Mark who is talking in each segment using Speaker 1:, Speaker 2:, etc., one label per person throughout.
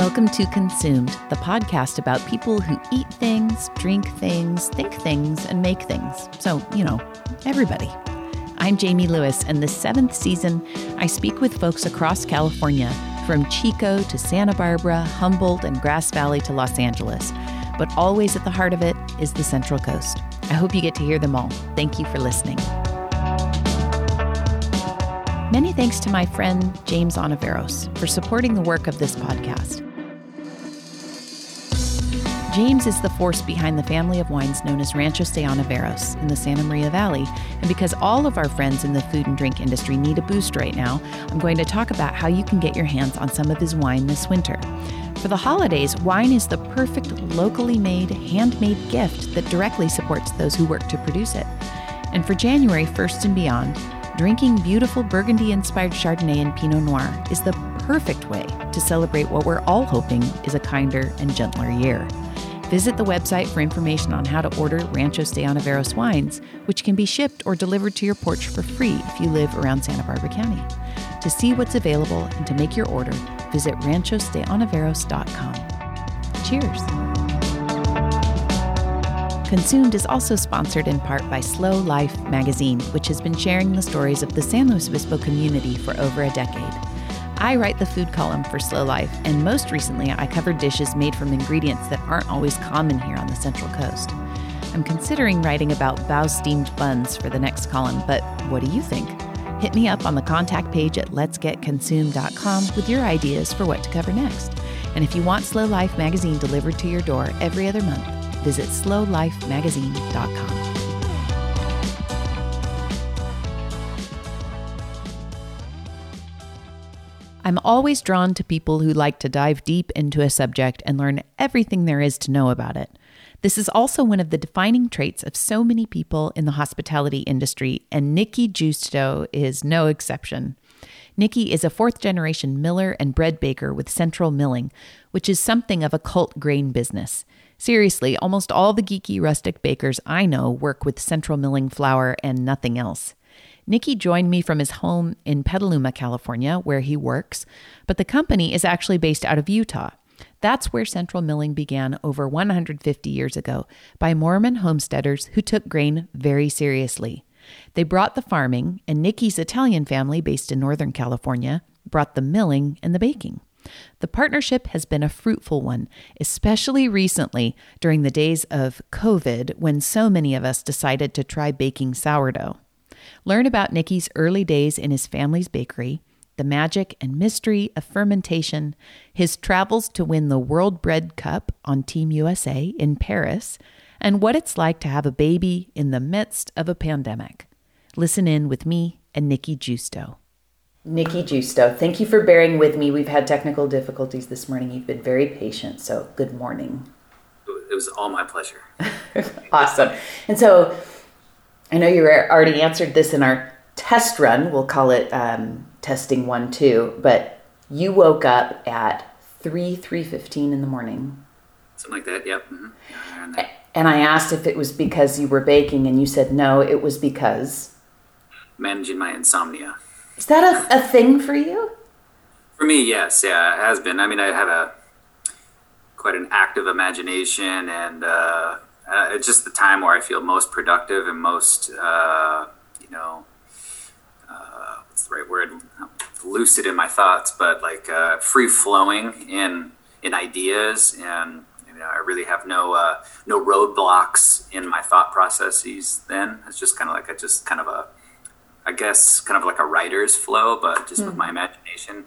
Speaker 1: Welcome to Consumed, the podcast about people who eat things, drink things, think things, and make things. So, you know, everybody. I'm Jamie Lewis, and this seventh season, I speak with folks across California, from Chico to Santa Barbara, Humboldt, and Grass Valley to Los Angeles. But always at the heart of it is the Central Coast. I hope you get to hear them all. Thank you for listening. Many thanks to my friend James Ontiveros for supporting the work of this podcast. James is the force behind the family of wines known as Ranchos de Ontiveros in the Santa Maria Valley. And because all of our friends in the food and drink industry need a boost right now, I'm going to talk about how you can get your hands on some of his wine this winter. For the holidays, wine is the perfect locally made, handmade gift that directly supports those who work to produce it. And for January 1st and beyond, drinking beautiful Burgundy inspired Chardonnay and Pinot Noir is the perfect way to celebrate what we're all hoping is a kinder and gentler year. Visit the website for information on how to order Ranchos de wines, which can be shipped or delivered to your porch for free if you live around Santa Barbara County. To see what's available and to make your order, visit ranchosdeontiveros.com. Cheers! Consumed is also sponsored in part by SLO Life magazine, which has been sharing the stories of the San Luis Obispo community for over a decade. I write the food column for SLO Life, and most recently I covered dishes made from ingredients that aren't always common here on the Central Coast. I'm considering writing about bao steamed buns for the next column, but what do you think? Hit me up on the contact page at letsgetconsumed.com with your ideas for what to cover next. And if you want SLO Life magazine delivered to your door every other month, visit slolifemagazine.com. I'm always drawn to people who like to dive deep into a subject and learn everything there is to know about it. This is also one of the defining traits of so many people in the hospitality industry, and Nicky Giusto is no exception. Nicky is a fourth generation miller and bread baker with Central Milling, which is something of a cult grain business. Seriously, almost all the geeky rustic bakers I know work with central milling flour and nothing else. Nicky joined me from his home in Petaluma, California, where he works, but the company is actually based out of Utah. That's where central milling began over 150 years ago by Mormon homesteaders who took grain very seriously. They brought the farming, and Nicky's Italian family, based in Northern California, brought the milling and the baking. The partnership has been a fruitful one, especially recently during the days of COVID when so many of us decided to try baking sourdough. Learn about Nicky's early days in his family's bakery, the magic and mystery of fermentation, his travels to win the World Bread Cup on Team USA in Paris, and what it's like to have a baby in the midst of a pandemic. Listen in with me and Nicky Giusto. Nicky Giusto, thank you for bearing with me. We've had technical difficulties this morning. You've been very patient, so good morning.
Speaker 2: It was all my pleasure.
Speaker 1: awesome. And so I know you already answered this in our test run. We'll call it um, testing one, two. But you woke up at three three fifteen in the morning.
Speaker 2: Something like that. Yep. Mm-hmm.
Speaker 1: And I asked if it was because you were baking, and you said no. It was because
Speaker 2: managing my insomnia.
Speaker 1: Is that a, a thing for you?
Speaker 2: For me, yes. Yeah, it has been. I mean, I have a quite an active imagination, and uh, uh, it's just the time where I feel most productive and most, uh, you know, uh, what's the right word? Lucid in my thoughts, but like uh, free flowing in in ideas, and you know, I really have no no roadblocks in my thought processes. Then it's just kind of like a just kind of a I guess, kind of like a writer's flow, but just mm. with hmm. my imagination.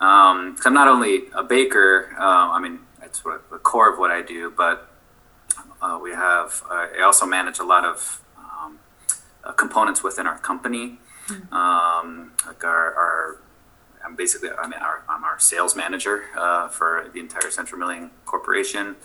Speaker 2: Um, so I'm not only a baker. Uh, I mean, that's what, the core of what I do, but uh, we have. Uh, I also manage a lot of um, uh, components within our company. Mm. Um, like our, our, I'm basically, I mean, our, I'm our sales manager uh, for the entire Central Milling Corporation,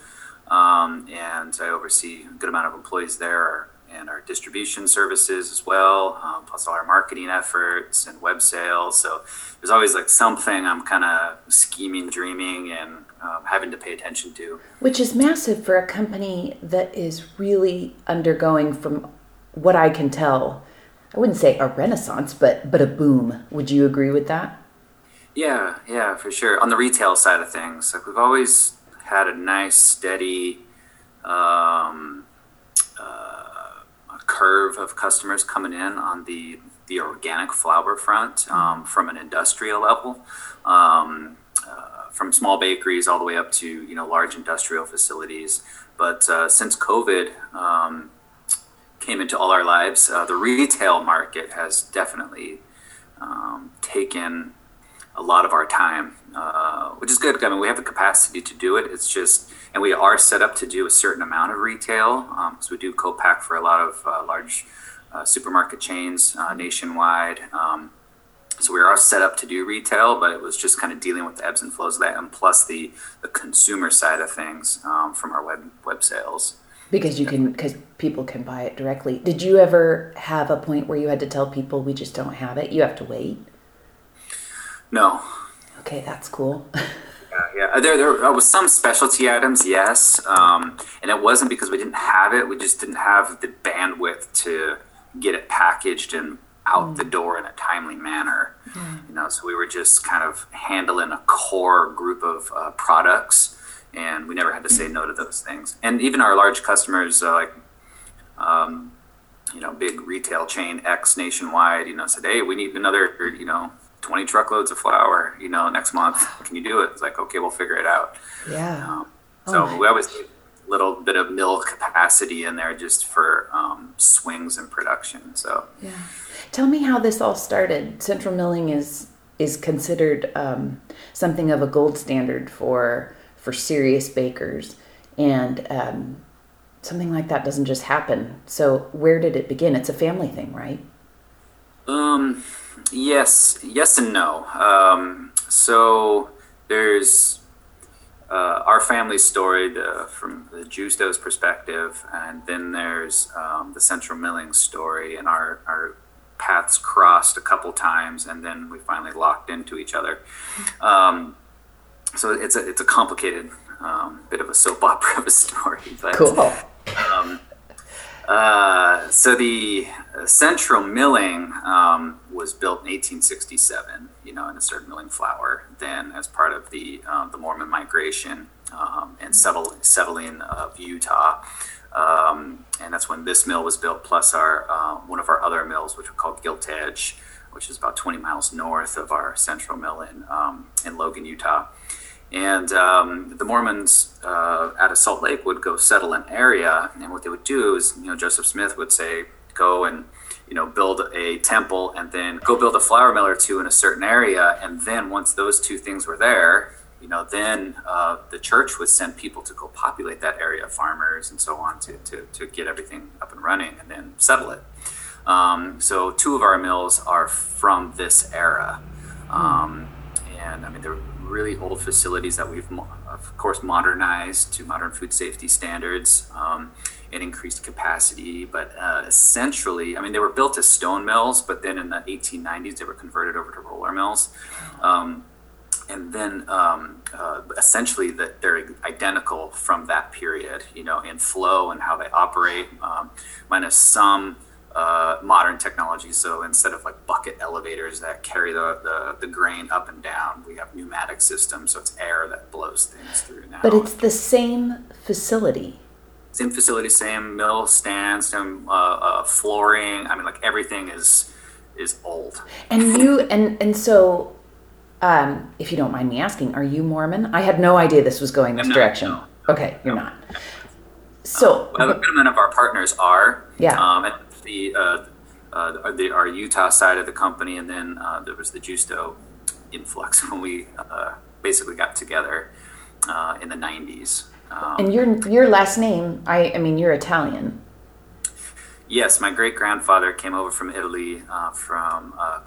Speaker 2: um, and I oversee a good amount of employees there and our distribution services as well, um, plus all our marketing efforts and web sales. So there's always like something I'm kind of scheming, dreaming, and um, having to pay attention to.
Speaker 1: Which is massive for a company that is really undergoing, from what I can tell, I wouldn't say a renaissance, but but a boom. Would you agree with that?
Speaker 2: Yeah, yeah, for sure. On the retail side of things, like we've always had a nice, steady um, curve of customers coming in on the the organic flour front um, from an industrial level, um, uh, from small bakeries all the way up to you know large industrial facilities. But uh, since COVID um, came into all our lives, uh, the retail market has definitely um, taken a lot of our time, uh, which is good. I mean, we have the capacity to do it. It's just, and we are set up to do a certain amount of retail because um, we do co-pack for a lot of uh, large uh, supermarket chains uh, nationwide. Um, so we are set up to do retail, but it was just kind of dealing with the ebbs and flows of that, and plus the the consumer side of things um, from our web web sales.
Speaker 1: Because you can, because people can buy it directly. Did you ever have a point where you had to tell people we just don't have it? You have to wait.
Speaker 2: No.
Speaker 1: Okay, that's cool.
Speaker 2: yeah, yeah. There, there was some specialty items, yes, um, and it wasn't because we didn't have it. We just didn't have the bandwidth to get it packaged and out mm. the door in a timely manner. Mm. You know, so we were just kind of handling a core group of uh, products, and we never had to say no to those things. And even our large customers, uh, like um, you know, big retail chain X nationwide, you know, said, "Hey, we need another, you know, 20 truckloads of flour, you know, next month. Can you do it? It's like, okay, we'll figure it out.
Speaker 1: Yeah.
Speaker 2: Um, so oh we always need a little bit of mill capacity in there just for um, swings in production. So,
Speaker 1: yeah. Tell me how this all started. Central milling is is considered um, something of a gold standard for for serious bakers, and um, something like that doesn't just happen. So, where did it begin? It's a family thing, right?
Speaker 2: Um Yes, yes and no. Um, so there's uh, our family story the, from the Giusto's perspective, and then there's um, the Central Milling story, and our, our paths crossed a couple times, and then we finally locked into each other. Um, so it's a it's a complicated um, bit of a soap opera of a story, but
Speaker 1: cool.
Speaker 2: Um, uh, so the central milling um, was built in 1867, you know, in a certain milling flour. Then, as part of the um, the Mormon migration um, and settle, settling of Utah, um, and that's when this mill was built. Plus, our uh, one of our other mills, which we called Gilt Edge, which is about 20 miles north of our central mill in um, in Logan, Utah. And um, the Mormons uh, out of Salt Lake would go settle an area, and what they would do is, you know, Joseph Smith would say, go and you know build a temple, and then go build a flour mill or two in a certain area, and then once those two things were there, you know, then uh, the church would send people to go populate that area, farmers and so on, to, to, to get everything up and running, and then settle it. Um, so two of our mills are from this era. Um, and I mean, they're really old facilities that we've, of course, modernized to modern food safety standards um, and increased capacity. But uh, essentially, I mean, they were built as stone mills, but then in the 1890s, they were converted over to roller mills. Um, and then um, uh, essentially that they're identical from that period, you know, in flow and how they operate, um, minus some uh, modern technology. So instead of like bucket elevators that carry the, the, the, grain up and down, we have pneumatic systems. So it's air that blows things through now.
Speaker 1: But it's the same facility.
Speaker 2: Same facility, same mill stands, same uh, uh, flooring. I mean, like everything is is old.
Speaker 1: And you and and so, um, if you don't mind me asking, are you Mormon? I had no idea this was going this
Speaker 2: not,
Speaker 1: direction.
Speaker 2: No.
Speaker 1: Okay, you're not. So,
Speaker 2: uh, a good amount of our partners are.
Speaker 1: Yeah.
Speaker 2: Um, the, uh, uh, the our Utah side of the company, and then uh, there was the Giusto influx when we uh, basically got together uh, in the '90s.
Speaker 1: Um, and your your last name, I I mean, you're Italian.
Speaker 2: Yes, my great grandfather came over from Italy, uh, from uh,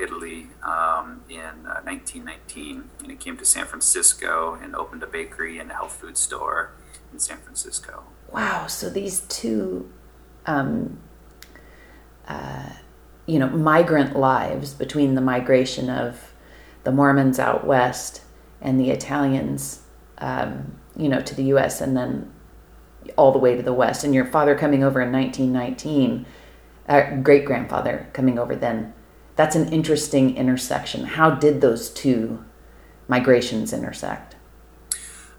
Speaker 2: Italy, um, in uh, 1919, and he came to San Francisco and opened a bakery and a health food store in San Francisco.
Speaker 1: Wow! So these two um, uh, you know, migrant lives between the migration of the Mormons out west and the Italians, um, you know, to the U.S. and then all the way to the west. And your father coming over in 1919, uh, great grandfather coming over then. that's an interesting intersection. How did those two migrations intersect?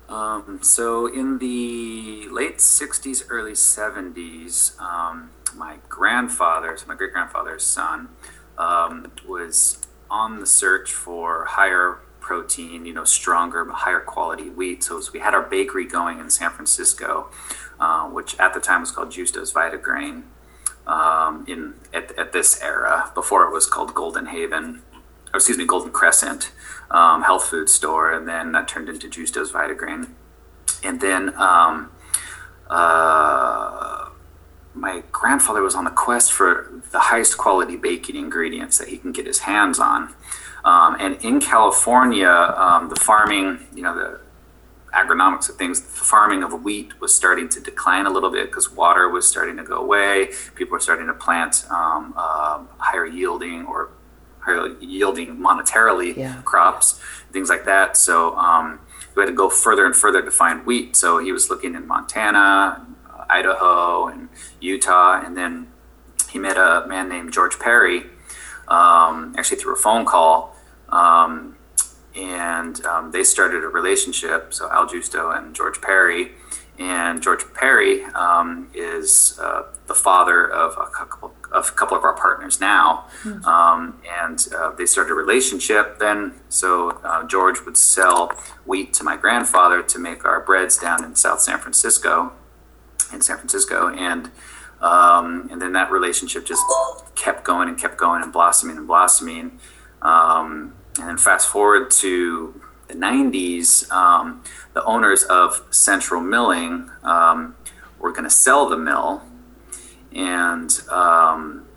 Speaker 2: Um, so in the late 60s, early 70s, um, my grandfather, so my great grandfather's son, um, was on the search for higher protein, you know, stronger, higher quality wheat. So we had our bakery going in San Francisco, uh, which at the time was called Giusto's Vitagrain. Um, in at, at, this era, before it was called Golden Haven, excuse me, Golden Crescent um, health food store, and then that turned into Giusto's Vitagrain. And then um, uh, my grandfather was on the quest for the highest quality baking ingredients that he can get his hands on. Um, and in California, um, the farming, you know, the agronomics of things, the farming of wheat was starting to decline a little bit because water was starting to go away. People were starting to plant um, uh, higher yielding or higher yielding monetarily yeah. crops, things like that. So um, we had to go further and further to find wheat. So he was looking in Montana, Idaho, and Utah, and then he met a man named George Perry, um, actually through a phone call, um, and um, they started a relationship. So Al Giusto and George Perry, and George Perry um, is uh, the father of a couple of a couple of our partners now, mm-hmm. um, and uh, they started a relationship. Then, so uh, George would sell wheat to my grandfather to make our breads down in South San Francisco, in San Francisco, and um, and then that relationship just kept going and kept going and blossoming and blossoming. Um, and fast forward to the 90s, um, the owners of Central Milling um, were going to sell the mill. And um,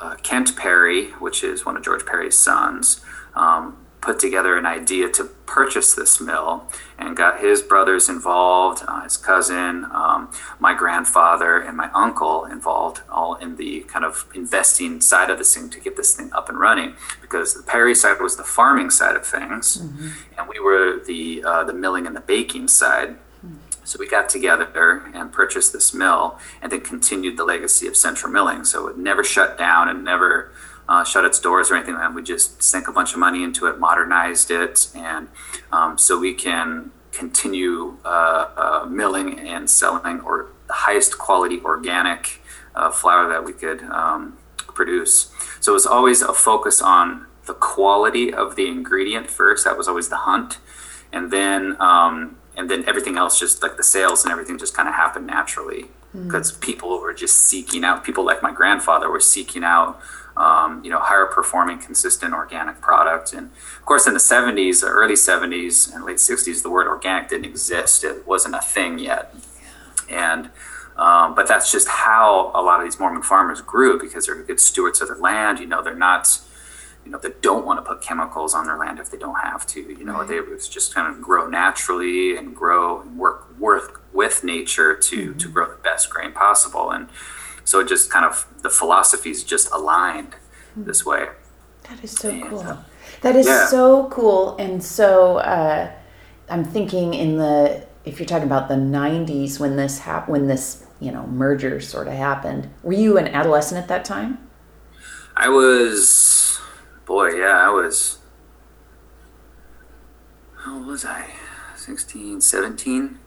Speaker 2: uh, Kent Perry, which is one of George Perry's sons, um, put together an idea to purchase this mill and got his brothers involved, uh, his cousin, um, my grandfather, and my uncle involved, all in the kind of investing side of this thing to get this thing up and running. Because the Perry side was the farming side of things, mm-hmm. and we were the uh, the milling and the baking side. So we got together and purchased this mill, and then continued the legacy of Central Milling. So it never shut down and never uh, shut its doors or anything like that. We just sank a bunch of money into it, modernized it, and um, so we can continue uh, uh, milling and selling or the highest quality organic uh, flour that we could um, produce. So it was always a focus on the quality of the ingredient first. That was always the hunt, and then um, and then everything else, just like the sales and everything, just kind of happened naturally because mm. people were just seeking out. People like my grandfather were seeking out um, you know, higher performing, consistent organic product. And of course, in the 70s, the early 70s and late 60s, the word organic didn't exist. It wasn't a thing yet. And um, but that's just how a lot of these Mormon farmers grew because they're good stewards of their land. You know, they're not, you know, they don't want to put chemicals on their land if they don't have to. You know, right. they was just kind of grow naturally and grow and work work with nature to mm-hmm. to grow the best grain possible. And so it just kind of the philosophies just aligned mm. this way.
Speaker 1: That is so and, cool. Uh, that is yeah. so cool. And so uh, I'm thinking in the if you're talking about the 90s when this happened, when this you know merger sort of happened, were you an adolescent at that time?
Speaker 2: I was, boy, yeah, I was. How old was I? 16, 17?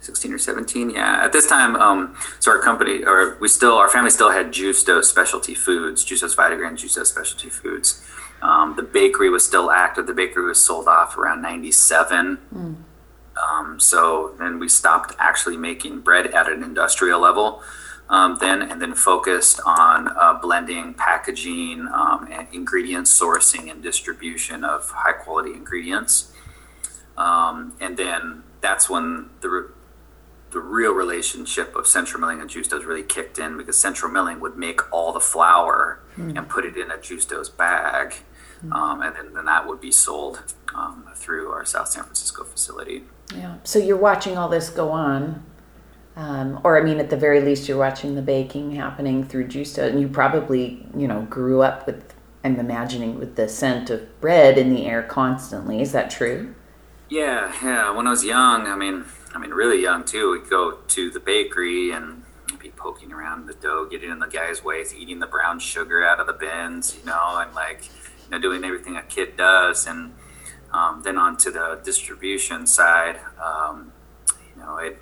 Speaker 2: 16 or 17 yeah at this time um, so our company or we still our family still had giusto specialty foods giusto's vitagrain giusto specialty foods um, the bakery was still active the bakery was sold off around 97 mm. um, so then we stopped actually making bread at an industrial level um, then and then focused on uh, blending packaging um, and ingredient sourcing and distribution of high quality ingredients um, and then that's when the the real relationship of Central Milling and Giusto's really kicked in because Central Milling would make all the flour mm. and put it in a Giusto's bag, mm. um, and then, then, that would be sold um, through our South San Francisco facility.
Speaker 1: Yeah. So you're watching all this go on, um, or I mean, at the very least, you're watching the baking happening through Giusto, and you probably, you know, grew up with. I'm imagining with the scent of bread in the air constantly. Is that true?
Speaker 2: Yeah, yeah. When I was young, I mean, I mean, really young too. We'd go to the bakery and be poking around the dough getting in the guy's way, eating the brown sugar out of the bins, you know, and like you know doing everything a kid does, and um, then on to the distribution side, um, you know, it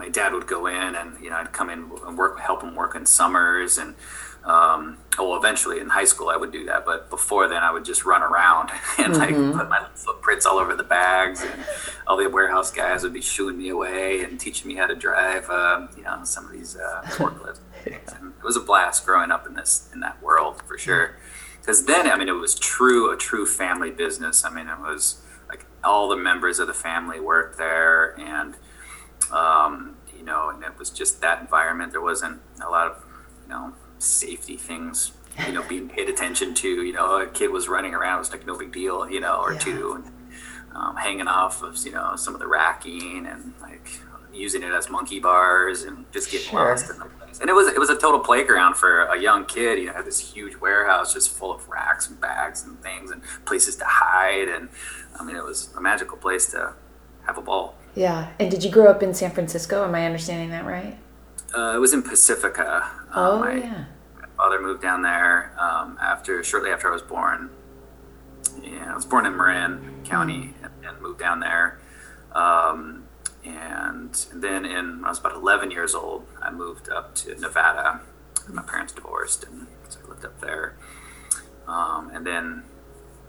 Speaker 2: my dad would go in and you know I'd come in and work help him work in summers and um, well eventually in high school I would do that but before then I would just run around and like mm-hmm. put my footprints all over the bags and all the warehouse guys would be shooing me away and teaching me how to drive uh, you know some of these uh, forklifts yeah. it was a blast growing up in this in that world for sure because then I mean it was true a true family business I mean it was like all the members of the family worked there and um, you know, and it was just that environment. There wasn't a lot of, you know, safety things, you know, being paid attention to. You know, a kid was running around, it was like no big deal, you know, or yeah. two, and um, hanging off of, you know, some of the racking and like using it as monkey bars and just getting sure. lost in the place. And it was it was a total playground for a young kid. You know, had this huge warehouse just full of racks and bags and things and places to hide. And I mean, it was a magical place to have a ball.
Speaker 1: Yeah. And did you grow up in San Francisco? Am I understanding that right?
Speaker 2: Uh, it was in Pacifica.
Speaker 1: Um, oh, my, yeah.
Speaker 2: My father moved down there um, after shortly after I was born. Yeah, I was born in Marin County mm. and, and, moved down there. Um, and, then in when I was about 11 years old, I moved up to Nevada. My parents divorced, and so I lived up there. Um, and then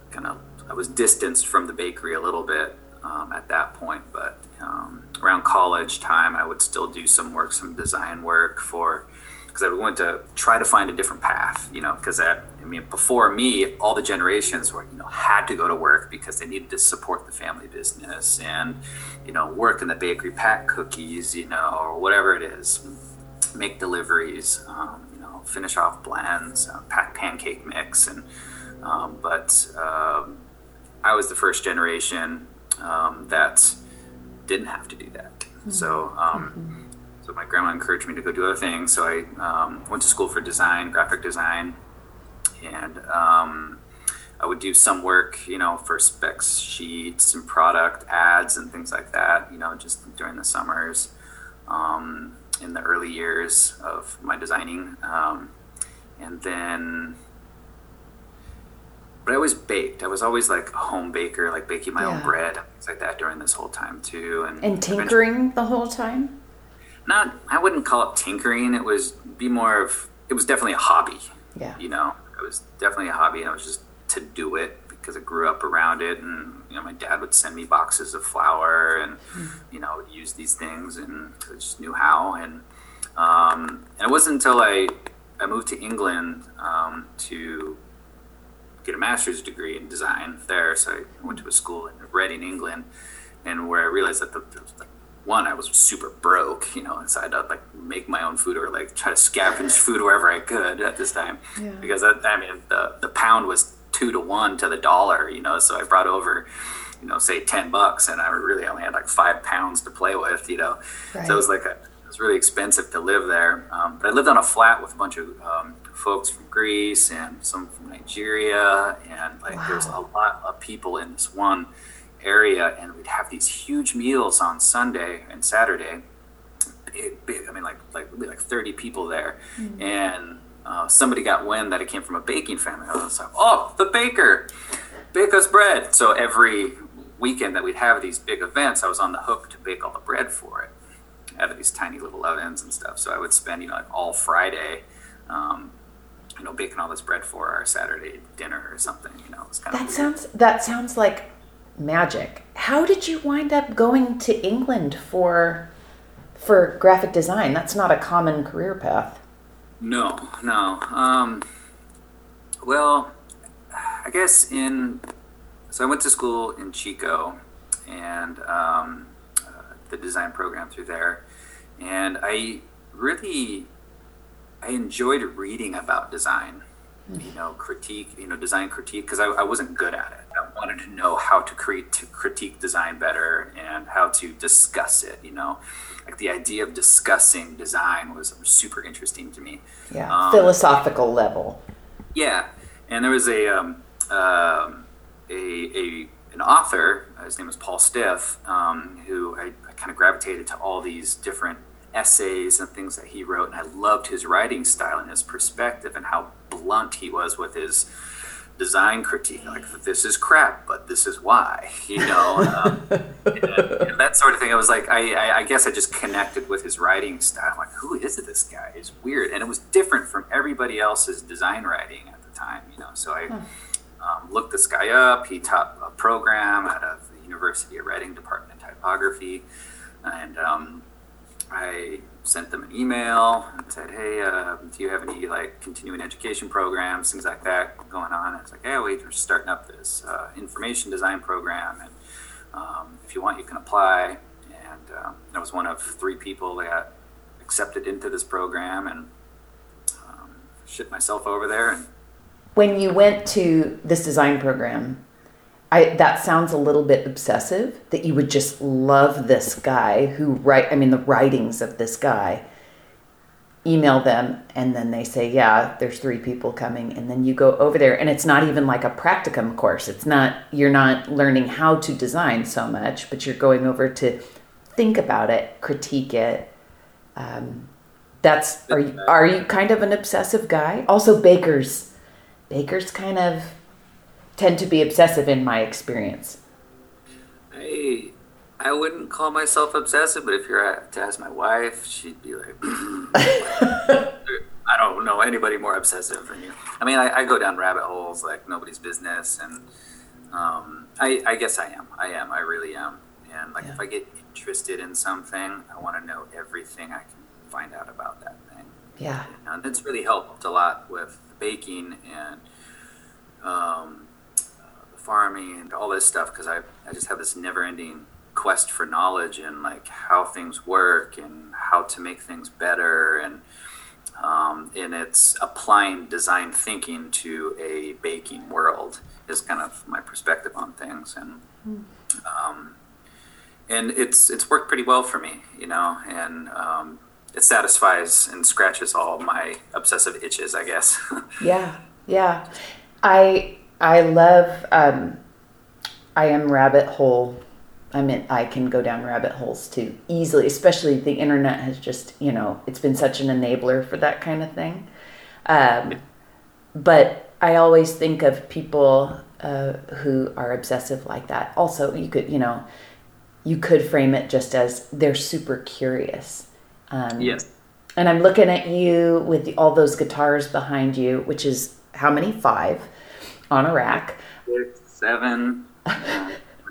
Speaker 2: kind of I was distanced from the bakery a little bit um, at that point, but um, around college time, I would still do some work, some design work for because I wanted to try to find a different path, you know, because that, I mean, before me, all the generations were, you know, had to go to work because they needed to support the family business and, you know, work in the bakery, pack cookies, you know, or whatever it is, make deliveries, um, you know, finish off blends, uh, pack pancake mix. And, um, but um, I was the first generation um, that didn't have to do that. Mm-hmm. So, um, mm-hmm. so my grandma encouraged me to go do other things. So I um, went to school for design, graphic design, and um, I would do some work, you know, for specs sheets and product ads and things like that. You know, just during the summers, um, in the early years of my designing, um, and then but I always baked. I was always like a home baker, like baking my yeah. own bread, things like that during this whole time too.
Speaker 1: And, and tinkering the whole time?
Speaker 2: Not, I wouldn't call it tinkering. It was be more of, it was definitely a hobby.
Speaker 1: Yeah.
Speaker 2: You know, it was definitely a hobby. And I was just to do it because I grew up around it. And, you know, my dad would send me boxes of flour and, mm. you know, use these things and I just knew how. And, um, and it wasn't until I, I moved to England um, to get a master's degree in design there. So I went to a school in Reading, England, and where I realized that the, the one I was super broke, you know, and so I had to like make my own food or like try to scavenge food wherever I could at this time yeah. because I, I mean the the pound was two to one to the dollar, you know. So I brought over, you know, say ten bucks, and I really only had like five pounds to play with, you know. Right. So it was like a, it was really expensive to live there. Um, but I lived on a flat with a bunch of um, folks from Greece and some from Nigeria, and like wow. there's a lot of people in this one area, and we'd have these huge meals on Sunday and Saturday. Big, big. I mean, like like like thirty people there, mm-hmm. and uh, somebody got wind that it came from a baking family. I was like, oh, the baker, bake us bread. So every weekend that we'd have these big events, I was on the hook to bake all the bread for it out of these tiny little ovens and stuff. So I would spend, you know, like all Friday um, you know, baking all this bread for our Saturday dinner or something. You know, it's kind
Speaker 1: that of sounds that sounds like magic. How did you wind up going to England for for graphic design? That's not a common career path.
Speaker 2: No, no. Um, well, I guess in so I went to school in Chico and um, uh, the design program through there, and I really I enjoyed reading about design, you know, critique, you know, design critique, because I, I, wasn't good at it. I wanted to know how to create, to critique design better and how to discuss it, you know. Like the idea of discussing design was super interesting to me.
Speaker 1: Yeah, um, philosophical level.
Speaker 2: Yeah, and there was a, um, um, a, a an author, his name was Paul Stiff, um, who I, I kind of gravitated to all these different essays and things that he wrote, and I loved his writing style and his perspective and how blunt he was with his design critique. Like this is crap, but this is why, you know, um, and, and that sort of thing. I was like, I, I, I, guess I just connected with his writing style. Like, who is this guy? It's weird, and it was different from everybody else's design writing at the time, you know. So I. Hmm. Um, looked this guy up. He taught a program at a University of Reading Department of Typography, and um, I sent them an email and said, "Hey, uh, do you have any like continuing education programs, things like that going on?" And it's like, "Yeah, we're starting up this uh, information design program, and um, if you want, you can apply." And uh, I was one of three people that accepted into this program, and um, shipped myself over there. And
Speaker 1: when you went to this design program, I, that sounds a little bit obsessive that you would just love this guy who write I mean the writings of this guy. Email them and then they say yeah there's three people coming. And then you go over there and it's not even like a practicum course. It's not you're not learning how to design so much but you're going over to think about it critique it. Um, that's are you are you kind of an obsessive guy? Also bakers bakers kind of tend to be obsessive in my experience.
Speaker 2: I I wouldn't call myself obsessive, but if you're to ask my wife, she'd be like, I don't know anybody more obsessive than you. I mean, I, I go down rabbit holes like nobody's business, and um, I, I guess I am. I am. I really am. And like, yeah. if I get interested in something, I want to know everything I can find out about that thing.
Speaker 1: Yeah.
Speaker 2: And it's really helped a lot with baking and um, farming and all this stuff because I, I just have this never ending quest for knowledge and like how things work and how to make things better and um, and it's applying design thinking to a baking world is kind of my perspective on things and um, and it's it's worked pretty well for me you know and um, it satisfies and scratches all my obsessive itches I guess.
Speaker 1: Yeah yeah. I I love. Um, I am rabbit hole. I mean, I can go down rabbit holes too easily. Especially the internet has just, you know, it's been such an enabler for that kind of thing. Um, but I always think of people uh, who are obsessive like that. Also, you could, you know, you could frame it just as they're super curious.
Speaker 2: Um, yes.
Speaker 1: And I'm looking at you with the, all those guitars behind you, which is how many? Five on a rack.
Speaker 2: Six, seven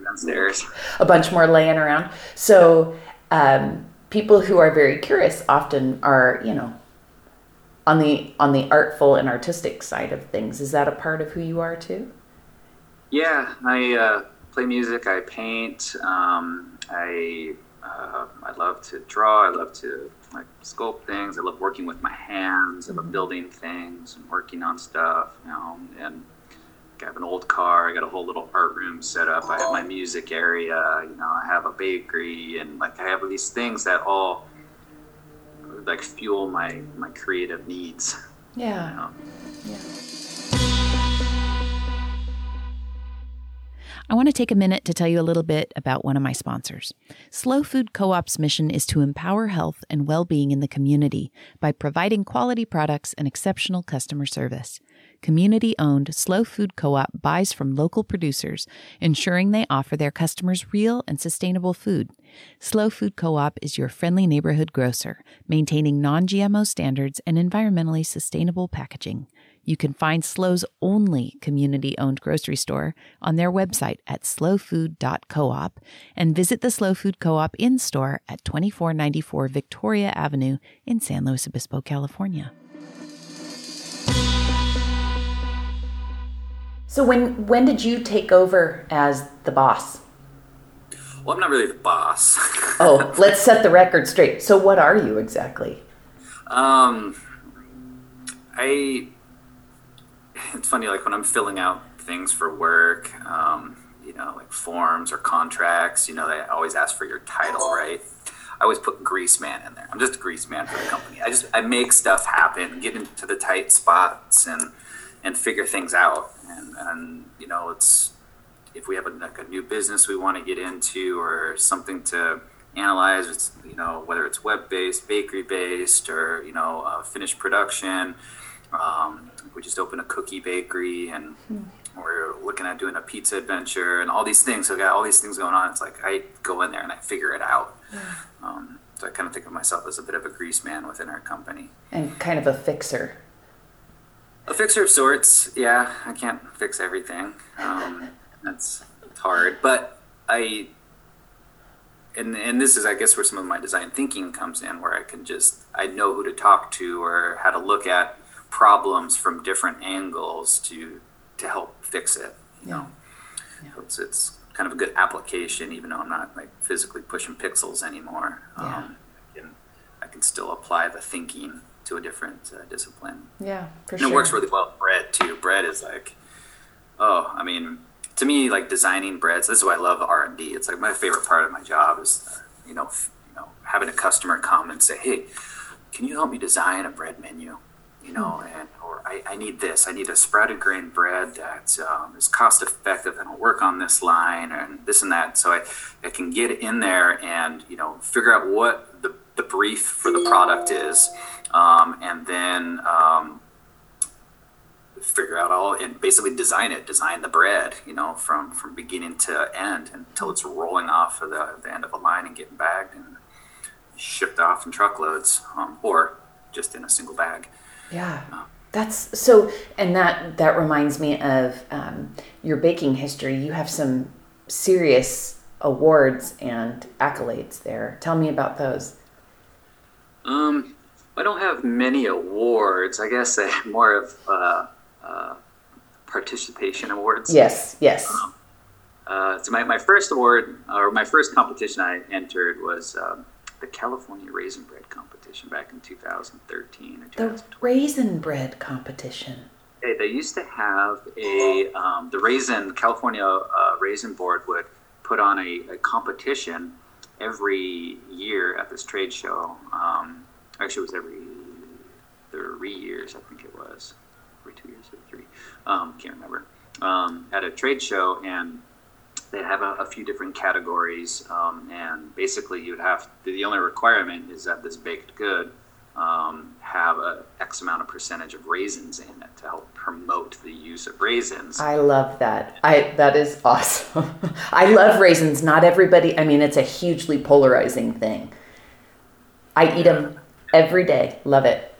Speaker 2: downstairs.
Speaker 1: A bunch more laying around. So um, people who are very curious often are, you know, on the on the artful and artistic side of things. Is that a part of who you are too?
Speaker 2: Yeah, I uh, play music. I paint. Um, I uh, I love to draw. I love to like sculpt things. I love working with my hands. I love mm-hmm. building things and working on stuff. You know, and I have an old car. I got a whole little art room set up. I have my music area. You know, I have a bakery, and like I have these things that all like fuel my my creative needs.
Speaker 1: Yeah. You know? Yeah. I want to take a minute to tell you a little bit about one of my sponsors. SLO Food Co op's mission is to empower health and well being in the community by providing quality products and exceptional customer service community owned SLO Food Co op buys from local producers, ensuring they offer their customers real and sustainable food. SLO Food Co op is your friendly neighborhood grocer, maintaining non GMO standards and environmentally sustainable packaging. You can find SLO's only community owned grocery store on their website at slofood.coop and visit the SLO Food Co op in store at 2494 Victoria Avenue in San Luis Obispo, California. So when when did you take over as the boss?
Speaker 2: Well, I'm not really the boss.
Speaker 1: oh, let's set the record straight. So what are you exactly?
Speaker 2: Um, I. It's funny, like when I'm filling out things for work, um, you know, like forms or contracts. You know, they always ask for your title, right? I always put grease man in there. I'm just a grease man for the company. I just I make stuff happen, get into the tight spots, and and figure things out and, and you know it's if we have a, like a new business we want to get into or something to analyze, it's, you know, whether it's web based, bakery based, or you know, uh, finished production. Um, we just opened a cookie bakery, and mm. we're looking at doing a pizza adventure, and all these things. So I got all these things going on. It's like I go in there and I figure it out. Yeah. Um, so I kind of think of myself as a bit of a grease man within our company,
Speaker 1: and kind of a fixer.
Speaker 2: A fixer of sorts. Yeah, I can't fix everything. Um, that's hard, but I and and this is I guess where some of my design thinking comes in, where I can just I know who to talk to or how to look at problems from different angles to to help fix it. You know, yeah. so it's it's kind of a good application, even though I'm not like physically pushing pixels anymore. Yeah. Um, I can I can still apply the thinking to a different uh, discipline.
Speaker 1: Yeah,
Speaker 2: for and sure. it works really well bread too. Bread is like, oh, I mean to me, like designing breads, this is why I love R and D. It's like my favorite part of my job is, uh, you know, f- you know, having a customer come and say, "Hey, can you help me design a bread menu?" You know, mm. and or I, I, need this. I need a sprouted grain bread that um, is cost effective and will work on this line and this and that. So I, I can get in there and you know figure out what the, the brief for the product is, um, and then um, figure out all and basically design it, design the bread, you know, from from beginning to end until it's rolling off of the, the end of a line and getting bagged and shipped off in truckloads, um, or just in a single bag.
Speaker 1: Yeah. Um, that's so, and that that reminds me of um, your baking history. You have some serious awards and accolades there. Tell me about those.
Speaker 2: Um, I don't have many awards. I guess more of uh, uh, participation awards.
Speaker 1: Yes, yes. Um,
Speaker 2: uh, so my, my first award or my first competition I entered was um, the California Raisin Bread competition back in 2013 or
Speaker 1: The Raisin Bread competition.
Speaker 2: Hey, they used to have a um, the Raisin California uh, Raisin Board would put on a, a, competition every year at this trade show. Um, actually, it was every three years, I think it was two years or three, um, can't remember, um, at a trade show, and they have a, a few different categories, um, and basically you'd have the only requirement is that this baked good um, have a X amount of percentage of raisins in it to help promote the use of raisins.
Speaker 1: I love that. I that is awesome. I love raisins. Not everybody. I mean, it's a hugely polarizing thing. I eat them every day. Love it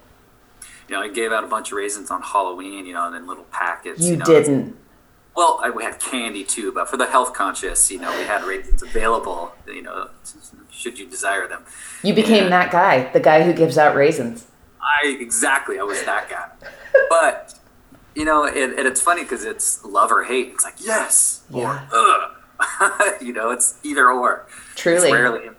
Speaker 2: you know, I gave out a bunch of raisins on Halloween, you know, and in little packets.
Speaker 1: You,
Speaker 2: you know,
Speaker 1: didn't.
Speaker 2: Well, I, we had candy too, but for the health conscious, you know, we had raisins available, you know, should you desire them.
Speaker 1: You became and that guy, the guy who gives out raisins.
Speaker 2: I exactly, I was that guy. but you know, it, and it's funny because it's love or hate. It's like yes yeah. or ugh. you know, it's either or.
Speaker 1: Truly. It's rarely.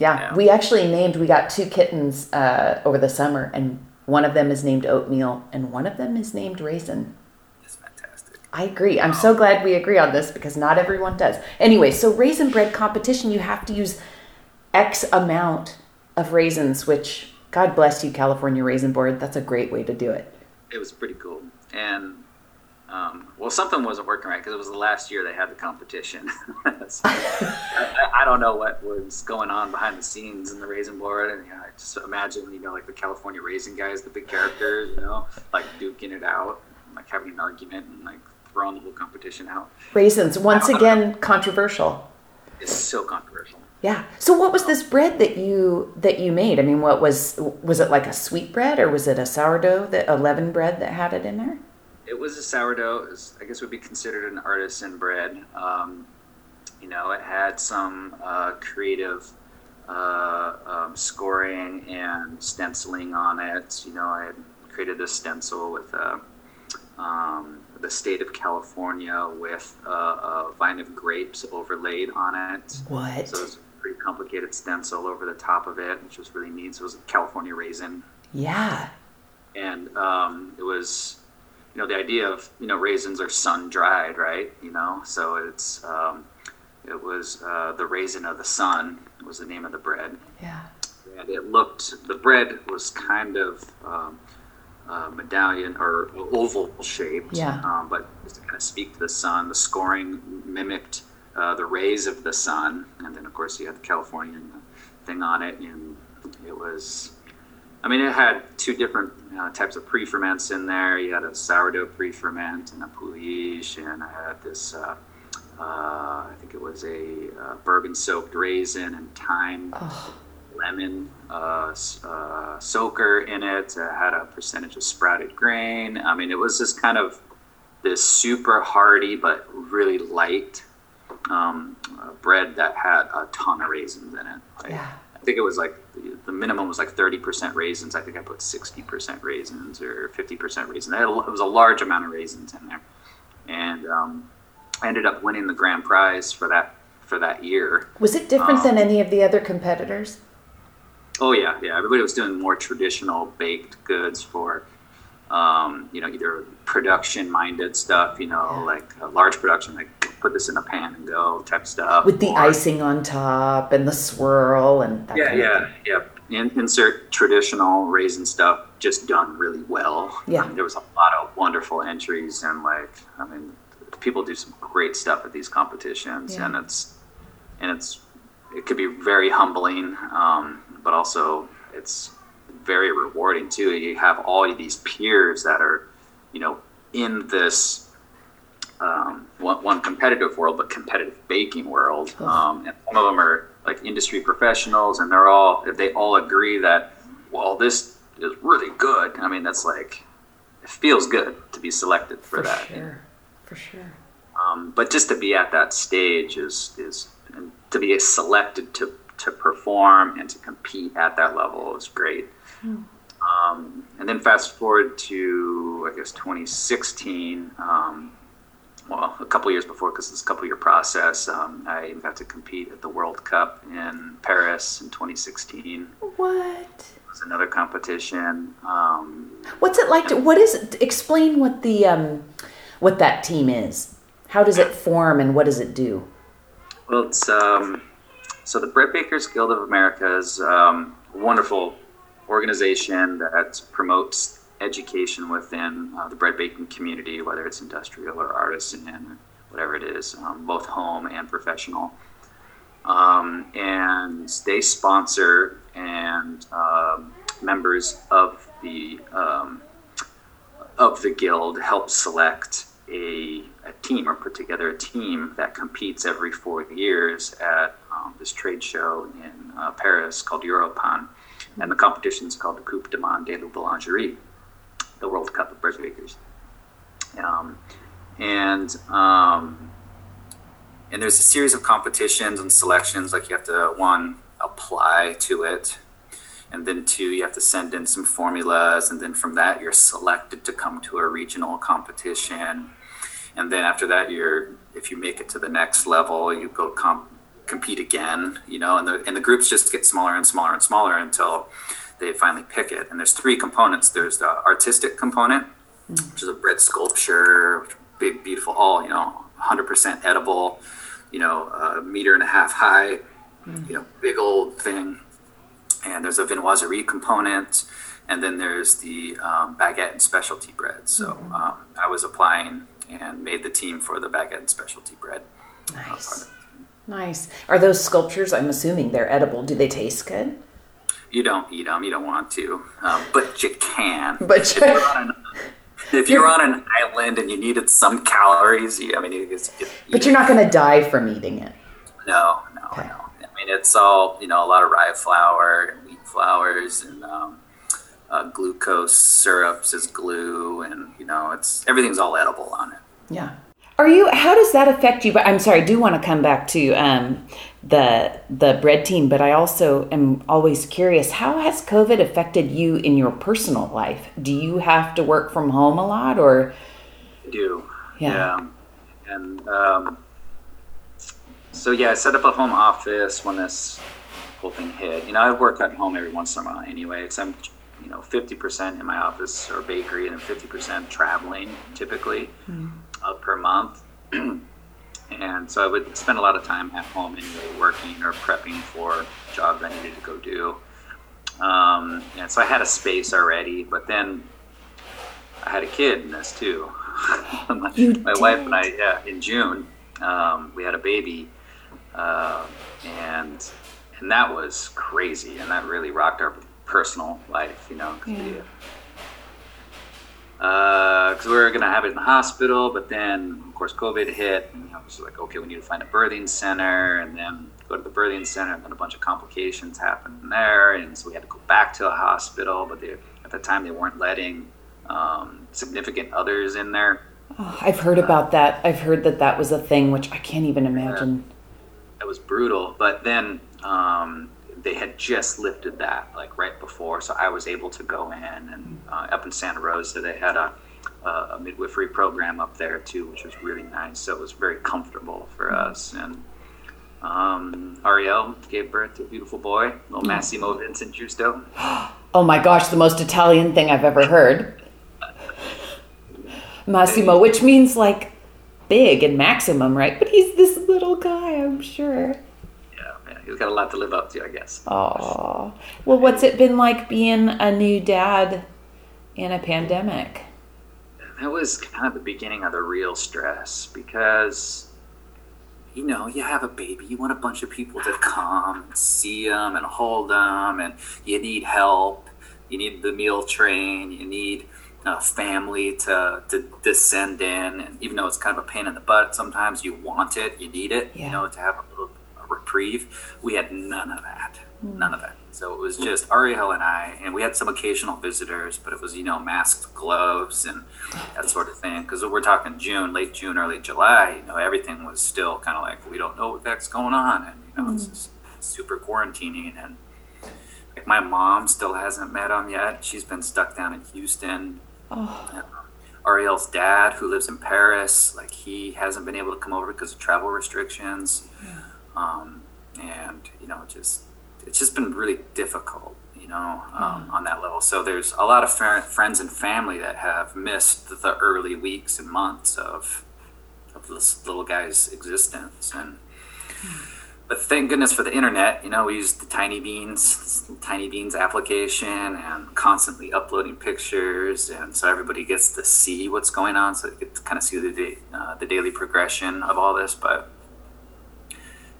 Speaker 1: Yeah. we actually named. We got two kittens uh, over the summer, and one of them is named oatmeal, and one of them is named raisin.
Speaker 2: That's fantastic.
Speaker 1: I agree. I'm so glad we agree on this because not everyone does. Anyway, so raisin bread competition, you have to use X amount of raisins, which God bless you, California Raisin Board. That's a great way to do it.
Speaker 2: It was pretty cool. And um, well, something wasn't working right because it was the last year they had the competition. so, I, I, don't know what was going on behind the scenes in the raisin board, and you know, I just imagine you know like the California raisin guys, the big characters, you know, like duking it out, like having an argument and like throwing the whole competition out.
Speaker 1: Raisins, once again, controversial.
Speaker 2: It's so controversial.
Speaker 1: Yeah. So what was this bread that you that you made? I mean, what was was it like a sweet bread or was it a sourdough that a leaven bread that had it in there?
Speaker 2: It was a sourdough. It was, I guess would be considered an artisan bread. Um, you know, it had some uh, creative uh, um, scoring and stenciling on it. You know, I had created this stencil with a, uh, um, the state of California with a, a, vine of grapes overlaid on it.
Speaker 1: What?
Speaker 2: So it was a pretty complicated stencil over the top of it, which was really neat. So it was a California raisin.
Speaker 1: Yeah.
Speaker 2: And um, it was you know the idea of you know raisins are sun dried, right? You know, so it's um, it was uh, the raisin of the sun was the name of the bread.
Speaker 1: Yeah.
Speaker 2: And it looked the bread was kind of um, uh, medallion or oval shaped.
Speaker 1: Yeah.
Speaker 2: Um, but to kind of speak to the sun, the scoring mimicked uh, the rays of the sun, and then of course you had the California thing on it, and it was. I mean, it had two different uh, types of pre-ferments in there. You had a sourdough pre-ferment and a poolish, and I had this. Uh, uh, I think it was a uh, bourbon-soaked raisin and thyme, oh. lemon uh, uh, soaker in it. It had a percentage of sprouted grain. I mean, it was just kind of this super hearty but really light um, bread that had a ton of raisins in it. Like, yeah. I think it was like the minimum was like 30% raisins. I think I put 60% raisins or 50% raisins. It was a large amount of raisins in there. And um, I ended up winning the grand prize for that for that year.
Speaker 1: Was it different um, than any of the other competitors?
Speaker 2: Oh yeah, yeah. Everybody was doing more traditional baked goods for um, you know, either production minded stuff, you know, yeah. like a large production, like put this in a pan and go type stuff.
Speaker 1: With the or, icing on top and the swirl and
Speaker 2: yeah, yeah, yeah. In, insert traditional raisin stuff just done really well.
Speaker 1: Yeah.
Speaker 2: I mean, there was a lot of wonderful entries and like, I mean, people do some great stuff at these competitions yeah. and it's, and it's, it could be very humbling, um, but also it's very rewarding too. You have all of these peers that are, you know, in this um, one, one, competitive world, but competitive baking world. Um, and some of them are like industry professionals, and they're all if they all agree that well, this is really good. I mean, that's like it feels good to be selected for,
Speaker 1: for
Speaker 2: that.
Speaker 1: Sure. For sure.
Speaker 2: Um, but just to be at that stage is is to be selected to to perform and to compete at that level is great. Um, and then fast forward to, I guess, 2016. Um, well, a couple years before, because it's a couple year process, um, I got to compete at the World Cup in Paris in 2016.
Speaker 1: What?
Speaker 2: It was another competition. Um,
Speaker 1: What's it like to? What is? Explain what the um, what that team is. How does it form, and what does it do?
Speaker 2: Well, it's um, so the Bread Bakers Guild of America is um, wonderful organization that promotes education within uh, the bread baking community, whether it's industrial or artisan, whatever it is, um, both home and professional. Um, and they sponsor and um, members of the um, of the guild help select a, a, team or put together a team that competes every four years at um, this trade show in uh, Paris called Europain and the competition is called the Coupe de Monde de la Boulangerie, the World Cup of Bakers. Um, and um, and there's a series of competitions and selections. Like you have to one apply to it, and then two you have to send in some formulas, and then from that you're selected to come to a regional competition, and then after that you're if you make it to the next level you go comp compete again, you know, and the and the groups just get smaller and smaller and smaller until they finally pick it. And there's three components. There's the artistic component, mm-hmm. which is a bread sculpture, big, beautiful, all you know, 100% edible, you know, a meter and a half high, mm-hmm. you know, big old thing. And there's a viennoiserie component, and then there's the um, baguette and specialty bread. So mm-hmm. um, I was applying and made the team for the baguette and specialty bread.
Speaker 1: Nice. Uh, Nice. Are those sculptures? I'm assuming they're edible. Do they taste good?
Speaker 2: You don't eat them. You don't want to, um, but you can.
Speaker 1: But
Speaker 2: if, you're on, an, if you're on an island and you needed some calories, you, I mean, you, you,
Speaker 1: but you're not going to die from eating it.
Speaker 2: No, no, okay. no. I mean, it's all you know, a lot of rye flour and wheat flours and um, uh, glucose syrups as glue, and you know, it's everything's all edible on it.
Speaker 1: Yeah. Are you? How does that affect you? But I'm sorry, I do want to come back to um, the the bread team, but I also am always curious. How has COVID affected you in your personal life? Do you have to work from home a lot, or?
Speaker 2: I do. Yeah. yeah. And um, so yeah, I set up a home office when this whole thing hit. You know, I work at home every once in a while anyway, because I'm you know 50% in my office or bakery and 50% traveling typically. Mm uh, per month. and so I would spend a lot of time at home anyway, working or prepping for jobs I needed to go do. Um, and so I had a space already, but then I had a kid in this too. my, my wife and I, yeah, in June, um, we had a baby, uh, and and that was crazy, and that really rocked our personal life, you know. Cause
Speaker 1: Yeah.
Speaker 2: Because we were gonna have it in the hospital, but then of course COVID hit, and you know, it was like, okay, we need to find a birthing center, and then go to the birthing center, and then a bunch of complications happened there, and so we had to go back to a hospital. But they, at the time, they weren't letting um, significant others in there.
Speaker 1: Oh, I've heard about that. I've heard that that was a thing, which I can't even imagine.
Speaker 2: It was brutal, but then um, they had just lifted that like right before, so I was able to go in and uh, up in Santa Rosa they had a, a midwifery program up there too, which was really nice. So it was very comfortable for us. And um, Ariel gave birth to a beautiful boy, little Massimo Vincent Giusto.
Speaker 1: Oh my gosh, the most Italian thing I've ever heard. Massimo, which means like big and maximum, right? But he's this little guy, I'm sure.
Speaker 2: He's got a lot to live up to, I guess.
Speaker 1: Oh, well, what's it been like being a new dad in a pandemic?
Speaker 2: that was kind of the beginning of the real stress because you know you have a baby you want a bunch of people to come and see them and hold them and you need help you need the meal train you need a family to, to descend in and even though it's kind of a pain in the butt sometimes you want it you need it
Speaker 1: Yeah.
Speaker 2: you know to have a little reprieve. We had none of that. Hmm. None of that so it was just ariel and i and we had some occasional visitors but it was you know masked gloves and that sort of thing. Because we're talking june late june early july you know everything was still kind of like we don't know what the heck's going on and you know it's hmm. just super quarantining and like my mom still hasn't met him yet. She's been stuck down in houston.
Speaker 1: Oh,
Speaker 2: Ariel's dad, who lives in Paris, like he hasn't been able to come over because of travel restrictions, um, and you know, just it's just been really difficult, you know, um, on that level. So there's a lot of fr- friends and family that have missed the early weeks and months of of this little guy's existence, and but thank goodness for the internet. You know, we use the Tiny Beans, Tiny Beans application, and constantly uploading pictures, and so everybody gets to see what's going on, so they get to kind of see the uh, the daily progression of all this. But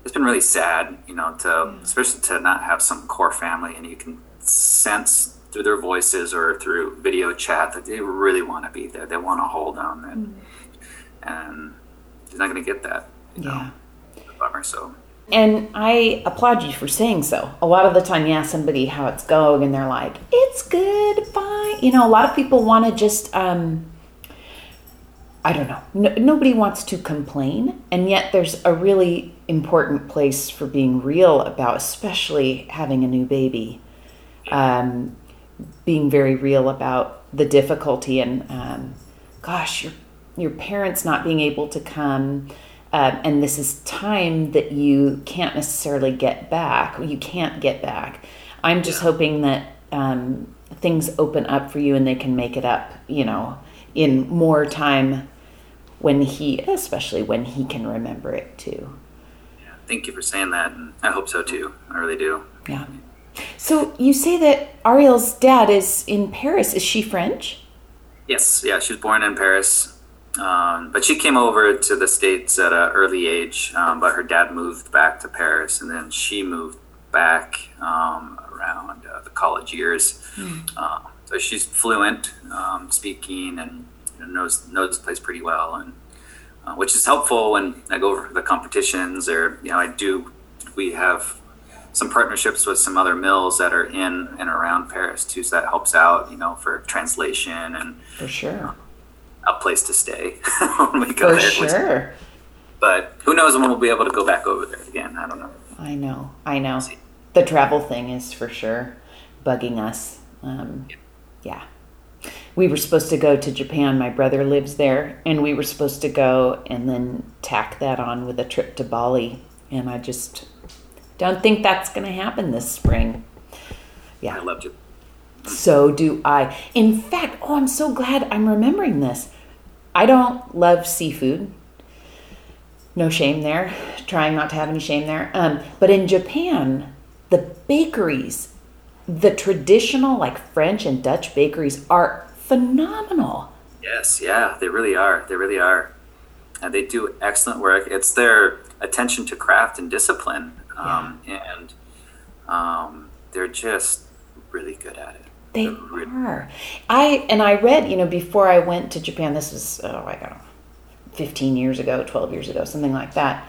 Speaker 2: it's been really sad, you know, to especially to not have some core family, and you can sense through their voices or through video chat that they really want to be there. They want to hold them, and and he's not going to get that. You know?
Speaker 1: yeah.
Speaker 2: Bummer. So.
Speaker 1: And I applaud you for saying so. A lot of the time, you ask somebody how it's going, and they're like, "It's good, fine." You know, a lot of people want to just, um, I don't know. No, nobody wants to complain, and yet there's a really important place for being real about, especially having a new baby. Um, being very real about the difficulty and, um, gosh, your your parents not being able to come um, and this is time that you can't necessarily get back. You can't get back. I'm just hoping that um, things open up for you and they can make it up, you know, in more time when he, especially when he can remember it too.
Speaker 2: Thank you for saying that. And I hope so too. I really do.
Speaker 1: Yeah. So you say that Ariel's dad is in Paris. Is she French?
Speaker 2: Yes, yeah, she was born in Paris, um, but she came over to the states at an early age. Um, but her dad moved back to Paris, and then she moved back um, around uh, the college years. Uh, so she's fluent um, speaking and you know, knows knows the place pretty well, and uh, which is helpful when I go over the competitions or you know I do. We have some partnerships with some other mills that are in and around Paris too, so that helps out, you know, for translation and
Speaker 1: For sure.
Speaker 2: a place to stay when we go
Speaker 1: For
Speaker 2: there. which-
Speaker 1: sure.
Speaker 2: But who knows when we'll be able to go back over there again? I don't know.
Speaker 1: I know. I know. The travel thing is for sure bugging us. Um, yeah. We were supposed to go to Japan. My brother lives there, and we were supposed to go and then tack that on with a trip to Bali. And I just don't think that's going to happen this spring. Yeah.
Speaker 2: I loved it.
Speaker 1: So do I. In fact, oh, I'm so glad I'm remembering this. I don't love seafood. No shame there. Trying not to have any shame there. Um, but in Japan, the bakeries, the traditional like French and Dutch bakeries are phenomenal.
Speaker 2: Yes, yeah, they really are. They really are. and they do excellent work. It's their attention to craft and discipline, um, yeah. and um, they're just really good at it.
Speaker 1: They really are. I and I read, you know, before I went to Japan. This was oh, I don't know, fifteen years ago, twelve years ago, something like that.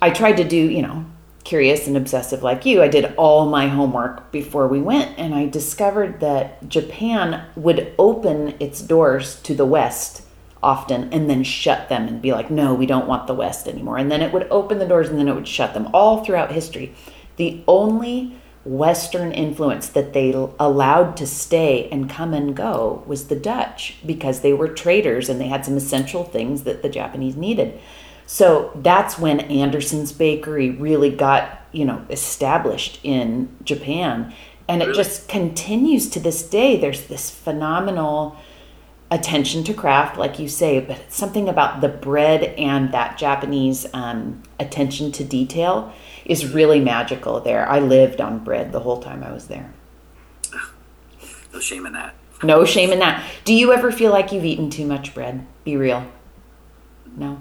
Speaker 1: I tried to do, you know, curious and obsessive like you. I did all my homework before we went, and I discovered that Japan would open its doors to the West often and then shut them and be like, no, we don't want the West anymore. And then it would open the doors and then it would shut them all throughout history. The only Western influence that they allowed to stay and come and go was the Dutch because they were traders and they had some essential things that the Japanese needed. So that's when Andersen's Bakery really got, you know, established in Japan. And it just continues to this day. There's this phenomenal attention to craft, like you say, but it's something about the bread and that Japanese um, attention to detail is really magical there. I lived on bread the whole time I was there.
Speaker 2: No shame in that.
Speaker 1: No shame in that. Do you ever feel like you've eaten too much bread? Be real. No.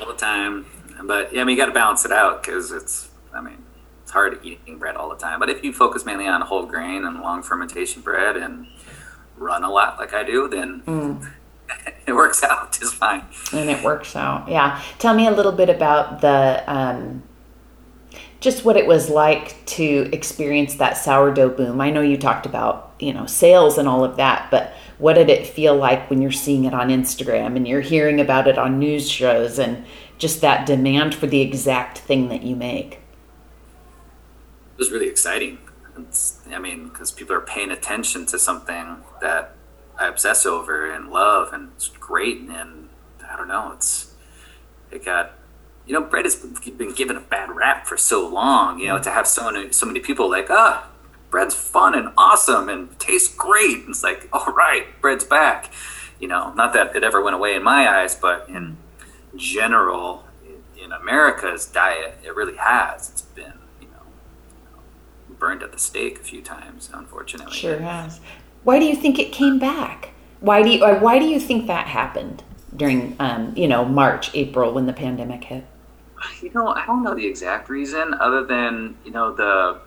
Speaker 2: All the time, but yeah, I mean, you got to balance it out because it's. I mean, it's hard eating bread all the time. But if you focus mainly on whole grain and long fermentation bread and run a lot like I do, then mm. it works out just fine.
Speaker 1: And it works out, yeah. Tell me a little bit about the um, just what it was like to experience that sourdough boom. I know you talked about you know sales and all of that, but what did it feel like when you're seeing it on Instagram and you're hearing about it on news shows and just that demand for the exact thing that you make?
Speaker 2: It was really exciting. It's, I mean, because people are paying attention to something that I obsess over and love, and it's great. And I don't know, it's it got you know, bread has been given a bad rap for so long. You know, to have so many so many people like ah, bread's fun and awesome and tastes great. And it's like, all right, bread's back. You know, not that it ever went away in my eyes, but in general, in America's diet, it really has. It's been you know burned at the stake a few times, unfortunately.
Speaker 1: Sure has. Why do you think it came back? Why do you why do you think that happened during um, you know March, April when the pandemic hit?
Speaker 2: You know, I don't know the exact reason, other than you know the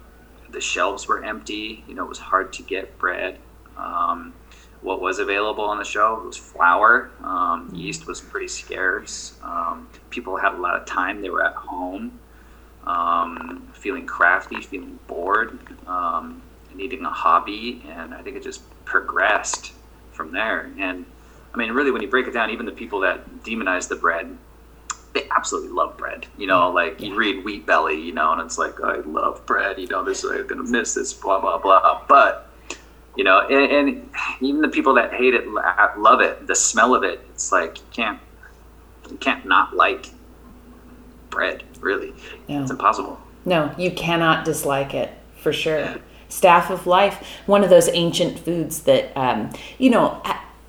Speaker 2: the shelves were empty. You know, it was hard to get bread. Um, what was available on the shelf was flour. Um, yeast was pretty scarce. Um, people had a lot of time. They were at home um, feeling crafty, feeling bored, um, needing a hobby, and I think it just progressed from there. And I mean, really, when you break it down, even the people that demonize the bread, they absolutely love bread. You know, like you read Wheat Belly, you know, and it's like, I love bread. You know, this I'm gonna miss this, blah blah blah. But you know, and, and even the people that hate it love it. The smell of it, it's like you can't you can't not like bread, really. No. It's impossible.
Speaker 1: No, you cannot dislike it for sure. Staff of life, one of those ancient foods that, um, you know,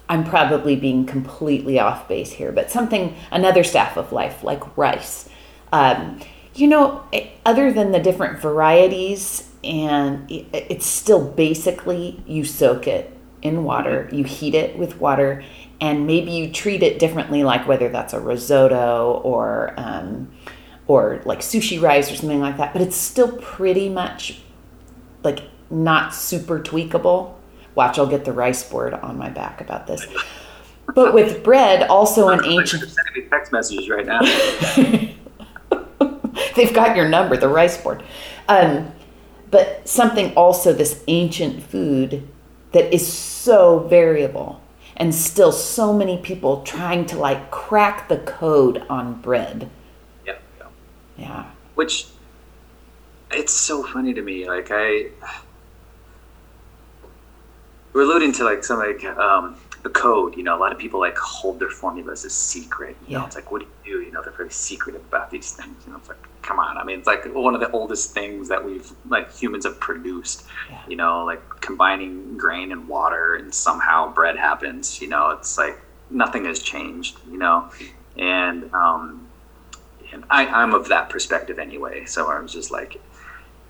Speaker 1: I'm probably being completely off base here, but something, another staff of life like rice. Um, you know, other than the different varieties, and it's still basically you soak it in water, you heat it with water, and maybe you treat it differently, like whether that's a risotto or um, or like sushi rice or something like that, but it's still pretty much like not super tweakable. Watch, I'll get the rice board on my back about this. But with bread, also an ancient.
Speaker 2: sending me text messages right now.
Speaker 1: They've got your number, the rice board. Um, but something also this ancient food that is so variable and still so many people trying to like crack the code on bread yeah. Yeah.
Speaker 2: Which it's so funny to me. Like I we're alluding to like some like um the code, you know, a lot of people like hold their formulas as secret. You yeah. know, it's like what do you do? Very secretive about these things. You know, it's like come on. I mean it's like one of the oldest things that we've like humans have produced. Yeah. You know, like combining grain and water and somehow bread happens, you know, it's like nothing has changed, you know. And um and I, I'm of that perspective anyway. So I was just like,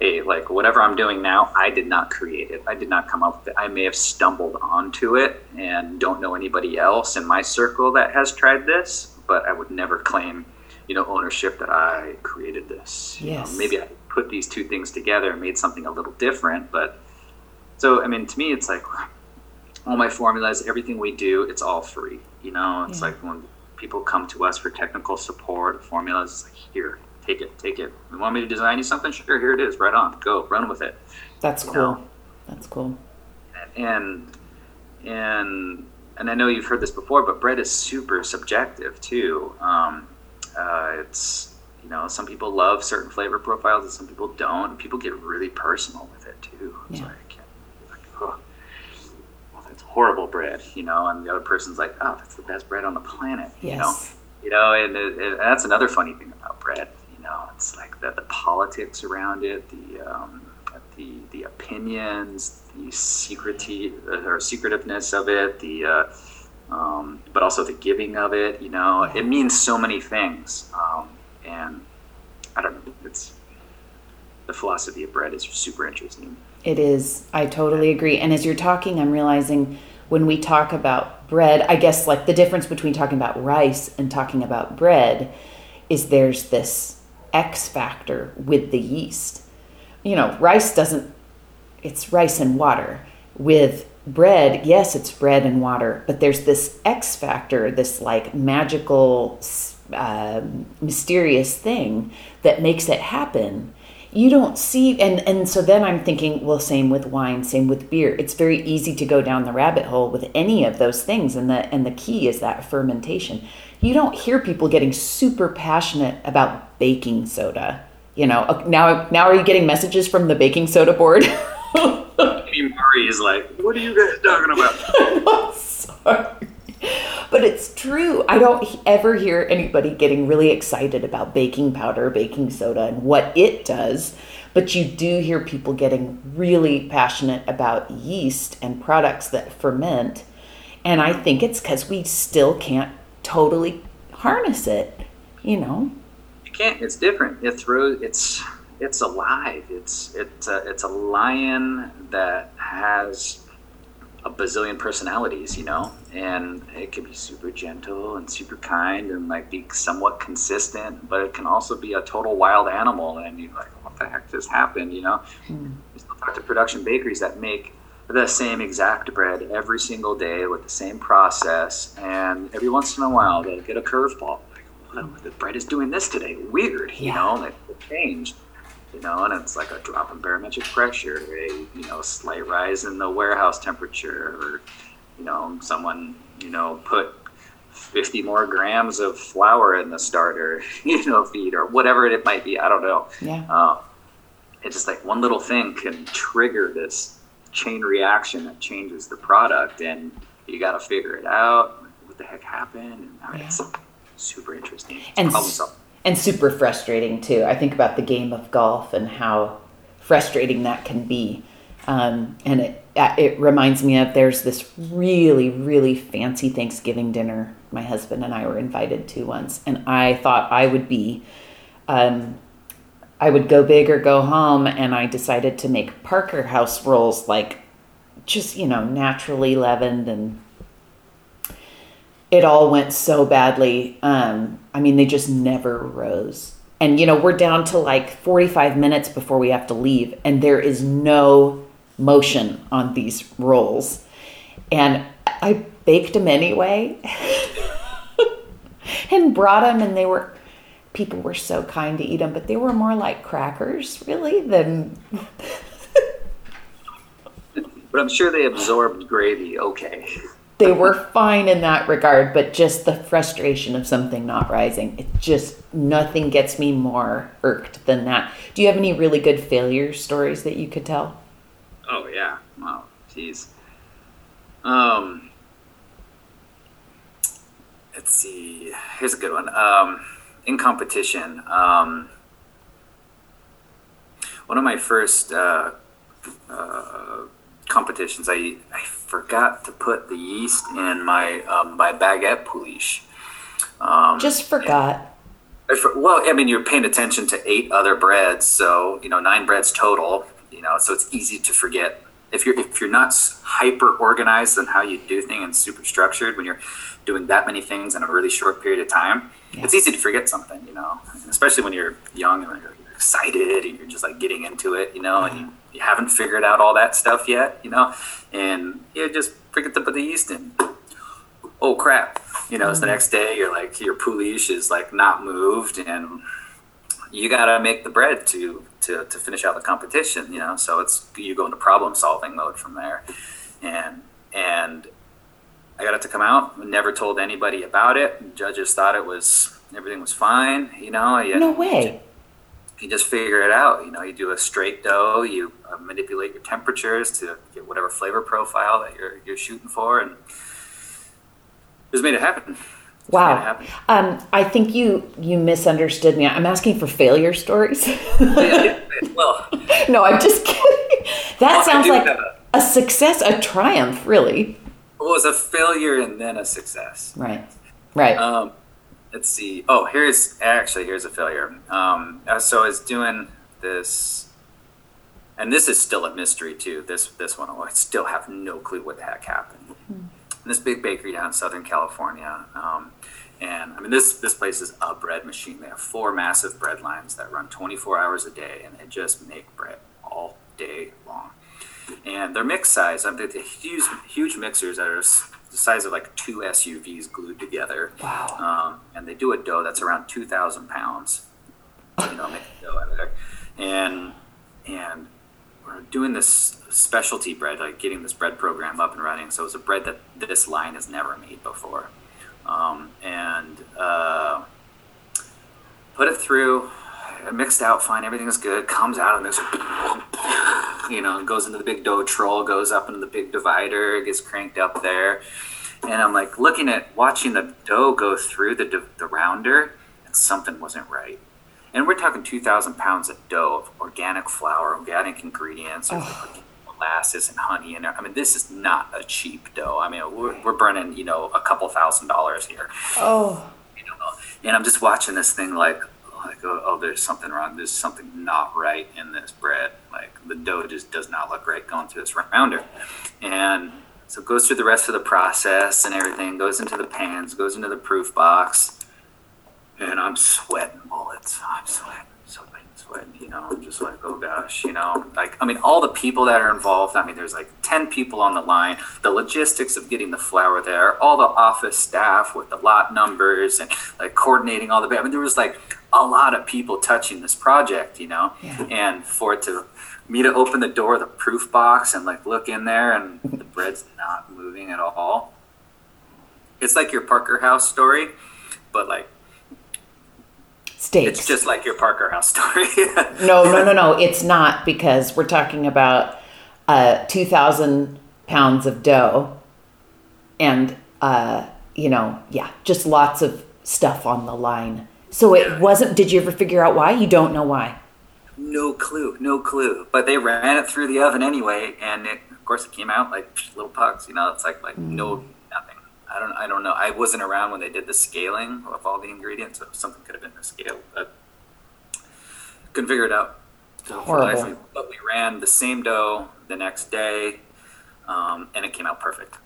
Speaker 2: hey, like whatever I'm doing now, I did not create it. I did not come up with it. I may have stumbled onto it and don't know anybody else in my circle that has tried this, but I would never claim, you know, ownership that I created this. You
Speaker 1: Yes.
Speaker 2: know, maybe I put these two things together and made something a little different, but so I mean, to me, it's like all my formulas, everything we do, it's all free. You know, it's
Speaker 1: Yeah.
Speaker 2: like when people come to us for technical support, formulas, it's like here, take it, take it. You want me to design you something? Sure, here it is, right on, go, run with it.
Speaker 1: That's
Speaker 2: You
Speaker 1: cool.
Speaker 2: know?
Speaker 1: That's cool.
Speaker 2: And and and I know you've heard this before, but bread is super subjective too. Um, uh, it's you know, some people love certain flavor profiles and some people don't. And people get really personal with it too. It's
Speaker 1: Yeah.
Speaker 2: like, like oh, well, that's horrible bread, you know, and the other person's like, oh, that's the best bread on the planet, you know.
Speaker 1: Yes.
Speaker 2: You know, and, it, that's another funny thing about bread. You know, it's like the, the politics around it, the um, the the opinions, the secretive or secretiveness of it, the uh, um, but also the giving of it. You know, it means so many things, um, and I don't know. It's the philosophy of bread is super interesting.
Speaker 1: It is. I totally agree. And as you're talking, I'm realizing when we talk about bread, I guess like the difference between talking about rice and talking about bread is there's this X factor with the yeast. You know, rice doesn't, it's rice and water. With bread, yes, it's bread and water, but there's this X factor, this like magical, um, mysterious thing that makes it happen. You don't see and and so then i'm thinking well same with wine same with beer. It's very easy to go down the rabbit hole with any of those things and the and the key is that fermentation. You don't hear people getting super passionate about baking soda. You know uh, now now are you getting messages from the baking soda board
Speaker 2: Amy Murray is like, "What are you guys talking about?"
Speaker 1: sorry but it's true i don't ever hear anybody getting really excited about baking powder baking soda and what it does but you do hear people getting really passionate about yeast and products that ferment and i think it's because we still can't totally harness it you know
Speaker 2: You can't. It's different. It throws. It's it's alive. It's it's a, uh, it's a lion that has a bazillion personalities, you know, and it can be super gentle and super kind and like be somewhat consistent, but it can also be a total wild animal, and you're like, what the heck just happened, you know? Hmm. You still talk to production bakeries that make the same exact bread every single day with the same process, and every once in a while they'll get a curveball. Like, the bread is doing this today. Weird, you
Speaker 1: Yeah.
Speaker 2: know, like it changed. You know, and it's like a drop in barometric pressure, a you know slight rise in the warehouse temperature, or you know someone you know put 50 more grams of flour in the starter, you know, feed or whatever it might be. I don't know.
Speaker 1: yeah
Speaker 2: Uh, it's just like one little thing can trigger this chain reaction that changes the product, and you got to figure it out. What the heck happened? And uh, it's super interesting.
Speaker 1: And
Speaker 2: problem solving.
Speaker 1: And super frustrating too. I think about the game of golf and how frustrating that can be. Um, and it uh, it reminds me of there's this really really fancy Thanksgiving dinner my husband and I were invited to once, and I thought I would be. Um, I would go big or go home, and I decided to make Parker House rolls like just you know naturally leavened and it all went so badly. Um, I mean, they just never rose. And, you know, we're down to like 45 minutes before we have to leave, and there is no motion on these rolls. And I baked them anyway and brought them, and they were, people were so kind to eat them, but they were more like crackers, really, than,
Speaker 2: But I'm sure they absorbed gravy okay.
Speaker 1: They were fine in that regard, but just the frustration of something not rising. It just nothing gets me more irked than that. Do you have any really good failure stories that you could tell?
Speaker 2: Oh yeah. Oh, jeez. Um, let's see. Here's a good one. Um, in competition, um, one of my first uh, uh, competitions, I I forgot to put the yeast in my um, my baguette poolish. Um,
Speaker 1: Just forgot.
Speaker 2: Well, I mean, you're paying attention to eight other breads, so you know nine breads total. You know, so it's easy to forget if you're if you're not hyper organized on how you do things and super structured when you're doing that many things in a really short period of time, yeah. it's easy to forget something. You know, especially when you're young and you're excited and you're just like getting into it. You know, and you, you haven't figured out all that stuff yet. You know, and you just forget to put the yeast and Oh crap! You know, mm-hmm. it's the next day. You're like your poolish is like not moved and you got to make the bread to, to to finish out the competition. You know, so it's you go into problem solving mode from there, and and I got it to come out. Never told anybody about it. Judges thought it was everything was fine. You know,
Speaker 1: no way.
Speaker 2: You just figure it out. You know, you do a straight dough. You uh, manipulate your temperatures to get whatever flavor profile that you're you're shooting for, and just made it happen.
Speaker 1: Wow. Um, I think you you misunderstood me. I'm asking for failure stories.
Speaker 2: well,
Speaker 1: no, I'm just kidding. That sounds like a, a, success, a triumph, really.
Speaker 2: Well, it was a failure and then a success.
Speaker 1: Right. Right.
Speaker 2: Um, let's see. Oh, here's actually here's a failure. Um, uh, so I was doing this, and this is still a mystery too. This this one, I still have no clue what the heck happened. Hmm this big bakery down in Southern California. Um, and I mean, this this place is a bread machine. They have four massive bread lines that run 24 hours a day, and they just make bread all day long. And their mix size, I mean, they huge huge mixers that are the size of like two SUVs glued together.
Speaker 1: Wow.
Speaker 2: Um, and they do a dough that's around 2,000 pounds. You know, make dough out of there. And and we're doing this specialty bread, like getting this bread program up and running. So it's a bread that this line has never made before. Um, and uh, put it through, mixed out fine, everything is good, comes out and this, you know, goes into the big dough troll, goes up into the big divider, gets cranked up there. And I'm like looking at watching the dough go through the, the rounder, and something wasn't right and we're talking 2,000 pounds of dough of organic flour, organic ingredients, oh. molasses and honey. And I mean, this is not a cheap dough. I mean, we're, we're burning, you know, a couple thousand dollars here.
Speaker 1: Oh.
Speaker 2: You know, and I'm just watching this thing like, like oh, oh, there's something wrong. There's something not right in this bread. Like the dough just does not look right going through this rounder. And so it goes through the rest of the process and everything, goes into the pans, goes into the proof box and I'm sweating bullets. I'm sweating, sweating, sweating. You know, I'm just like, oh gosh, you know, like I mean, all the people that are involved. I mean, there's like ten people on the line. The logistics of getting the flour there, all the office staff with the lot numbers and like coordinating all the. I mean, there was like a lot of people touching this project, you know, yeah. and for it to me to open the door of the proof box and like look in there and the bread's not moving at all. It's like your Parker House story, but like
Speaker 1: Steaks.
Speaker 2: It's just like your Parker House story.
Speaker 1: no, no, no, no. It's not because we're talking about uh, 2,000 pounds of dough and, uh, you know, yeah, just lots of stuff on the line. So it wasn't, did you ever figure out why? You don't know why?
Speaker 2: No clue, no clue. But they ran it through the oven anyway, and it, of course it came out like little pucks. You know, it's like like mm. no nothing. I don't I don't know. I wasn't around when they did the scaling of all the ingredients. So something could have been the scale. But couldn't figure it out.
Speaker 1: So Horrible.
Speaker 2: but we ran the same dough the next day, um, and it came out perfect.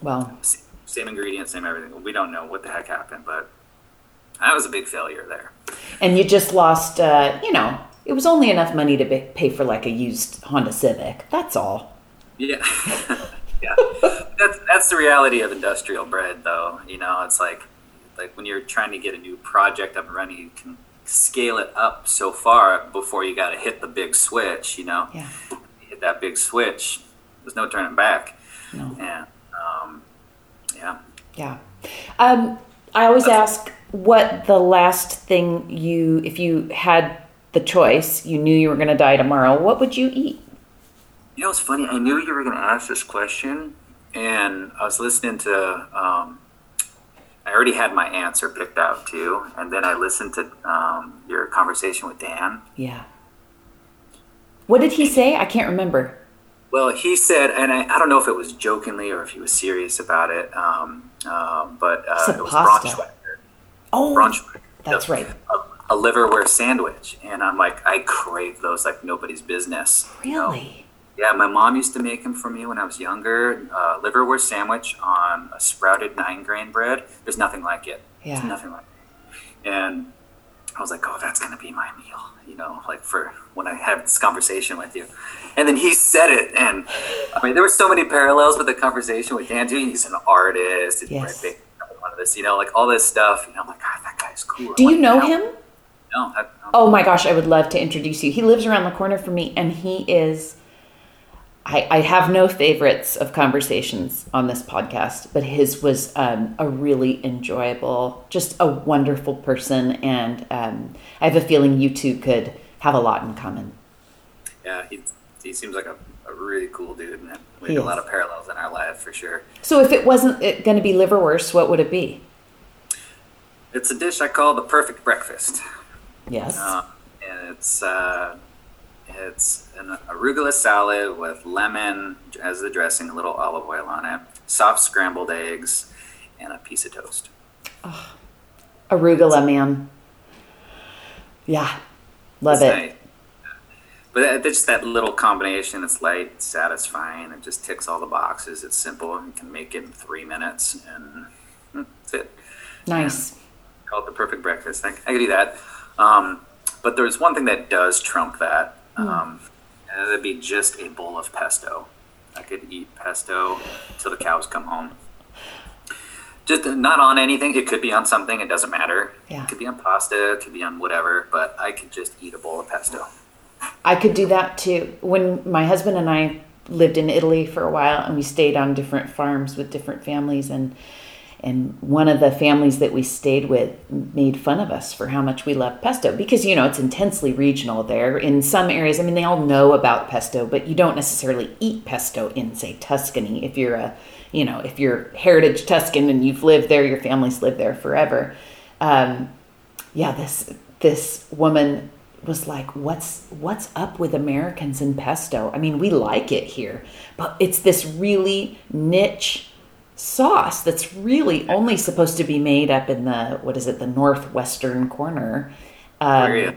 Speaker 1: Well,
Speaker 2: same ingredients, same everything. We don't know what the heck happened, but that was a big failure there.
Speaker 1: And you just lost, uh, you know, it was only enough money to pay for like a used Honda Civic. That's all.
Speaker 2: Yeah. yeah, that's that's the reality of industrial bread, though. You know, it's like like when you're trying to get a new project up and running, you can scale it up so far before you got to hit the big switch. You know,
Speaker 1: yeah.
Speaker 2: hit that big switch. There's no turning back.
Speaker 1: No.
Speaker 2: Yeah. Um, yeah.
Speaker 1: Yeah. Um, I always ask what the last thing you, if you had the choice, you knew you were going to die tomorrow, what would you eat?
Speaker 2: You know, it's funny. I knew you were going to ask this question, and I was listening to. Um, I already had my answer picked out too, and then I listened to um, your conversation with Dan.
Speaker 1: Yeah. What did he say? I can't remember.
Speaker 2: Well, he said, and I, I don't know if it was jokingly or if he was serious about it, um, uh, but uh, it was
Speaker 1: pasta. Oh.
Speaker 2: Braunschweiger.
Speaker 1: That's right.
Speaker 2: A, a liverwurst sandwich, and I'm like, I crave those like nobody's business. you know?
Speaker 1: Really?
Speaker 2: Yeah, my mom used to make them for me when I was younger. Uh, liverwurst sandwich on a sprouted nine grain bread. There's nothing like it.
Speaker 1: Yeah.
Speaker 2: There's nothing like it. And I was like, oh, that's going to be my meal, you know, like for when I have this conversation with you. And then he said it. And I mean, there were so many parallels with the conversation with Dan, too. He's an artist. and
Speaker 1: Yes.
Speaker 2: Brett Baker, One of this, you know, like all this stuff. You know, I'm like, God, that guy's cool.
Speaker 1: Do
Speaker 2: I'm
Speaker 1: you
Speaker 2: like,
Speaker 1: know
Speaker 2: "No,
Speaker 1: him?
Speaker 2: No. I,
Speaker 1: Oh my gosh, I would love to introduce you. He lives around the corner from me, and he is. I, I have no favorites of conversations on this podcast, but his was um, a really enjoyable, just a wonderful person, and um, I have a feeling you two could have a lot in common.
Speaker 2: yeah, he, he seems like a, a really cool dude. And we
Speaker 1: He
Speaker 2: have a lot of parallels in our life for sure.
Speaker 1: So, if it wasn't going to be liverwurst, what would it be?
Speaker 2: It's a dish I call the perfect breakfast.
Speaker 1: Yes.
Speaker 2: Uh, and it's uh, it's an arugula salad with lemon as the dressing, a little olive oil on it, soft scrambled eggs, and a piece of toast.
Speaker 1: Arugula, man. Yeah, love
Speaker 2: It's
Speaker 1: it.
Speaker 2: nice. But it's just that little combination. It's light, satisfying. It just ticks all the boxes. It's simple. And you can make it in three minutes, and mm, that's it.
Speaker 1: Nice.
Speaker 2: Call it the perfect breakfast. I, I could do that. Um, but there's one thing that does trump that. Um, and that'd be just a bowl of pesto. I could eat pesto till the cows come home. Just not on anything. It could be on something. It doesn't matter.
Speaker 1: Yeah.
Speaker 2: It could be on pasta. It could be on whatever. But I could just eat a bowl of pesto.
Speaker 1: I could do that too. When my husband and I lived in Italy for a while and we stayed on different farms with different families and and one of the families that we stayed with made fun of us for how much we love pesto because you know it's intensely regional there in some areas i mean they all know about pesto but you don't necessarily eat pesto in say tuscany if you're a you know if you're heritage tuscan and you've lived there your family's lived there forever um, yeah this this woman was like what's what's up with americans and pesto i mean we like it here but it's this really niche sauce that's really only supposed to be made up in the what is it the northwestern corner um,
Speaker 2: Liguria.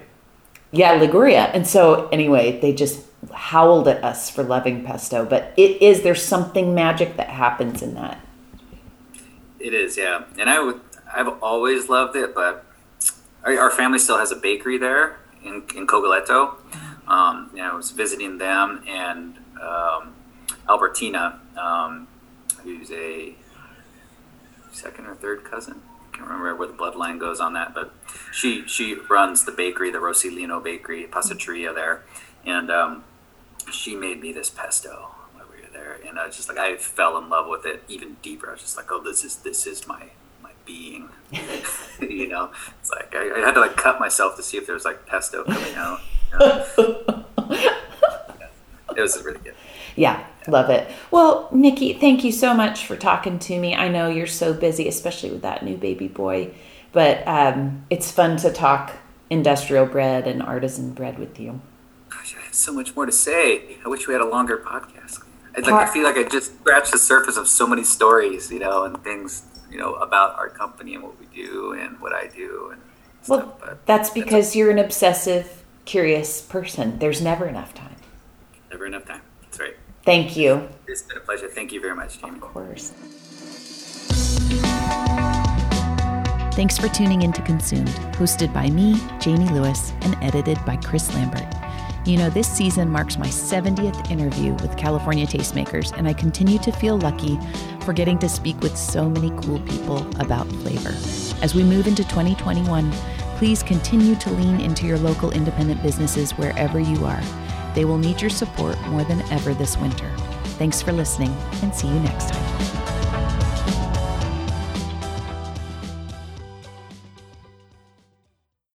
Speaker 1: yeah liguria and so anyway they just howled at us for loving pesto but it is there's something magic that happens in that
Speaker 2: It is, yeah. And I would, I've always loved it, but our, our family still has a bakery there in, in Cogoletto. Um, know, I was visiting them and um, Albertina, um, who's a second or third cousin. I can't remember where the bloodline goes on that, but she she runs the bakery, the Rosilino Bakery, Passateria there, and um, she made me this pesto while we were there, and I was just like I fell in love with it even deeper. I was just like, oh, this is this is my being, you know. It's like I, I had to like cut myself to see if there was like pesto coming out. you know. it was really good.
Speaker 1: Yeah, love it. Well, Nicky, thank you so much for talking to me. I know you're so busy, especially with that new baby boy, but um, it's fun to talk industrial bread and artisan bread with you.
Speaker 2: Gosh, I have so much more to say. I wish we had a longer podcast. Like, I feel like I just scratched the surface of so many stories, you know, and things, you know, about our company and what we do and what I do and
Speaker 1: Well,
Speaker 2: stuff. But
Speaker 1: that's because you're an obsessive, curious person. There's never enough time.
Speaker 2: never enough time. That's right.
Speaker 1: Thank you.
Speaker 2: It's been a pleasure. Thank you very much, Jamie.
Speaker 1: Of course.
Speaker 3: Thanks for tuning in to Consumed, hosted by me, Jamie Lewis, and edited by Chris Lambert. You know, this season marks my 70th interview with California Tastemakers, and I continue to feel lucky for getting to speak with so many cool people about flavor. As we move into 2021, please continue to lean into your local independent businesses wherever you are. They will need your support more than ever this winter. Thanks for listening, and see you next time.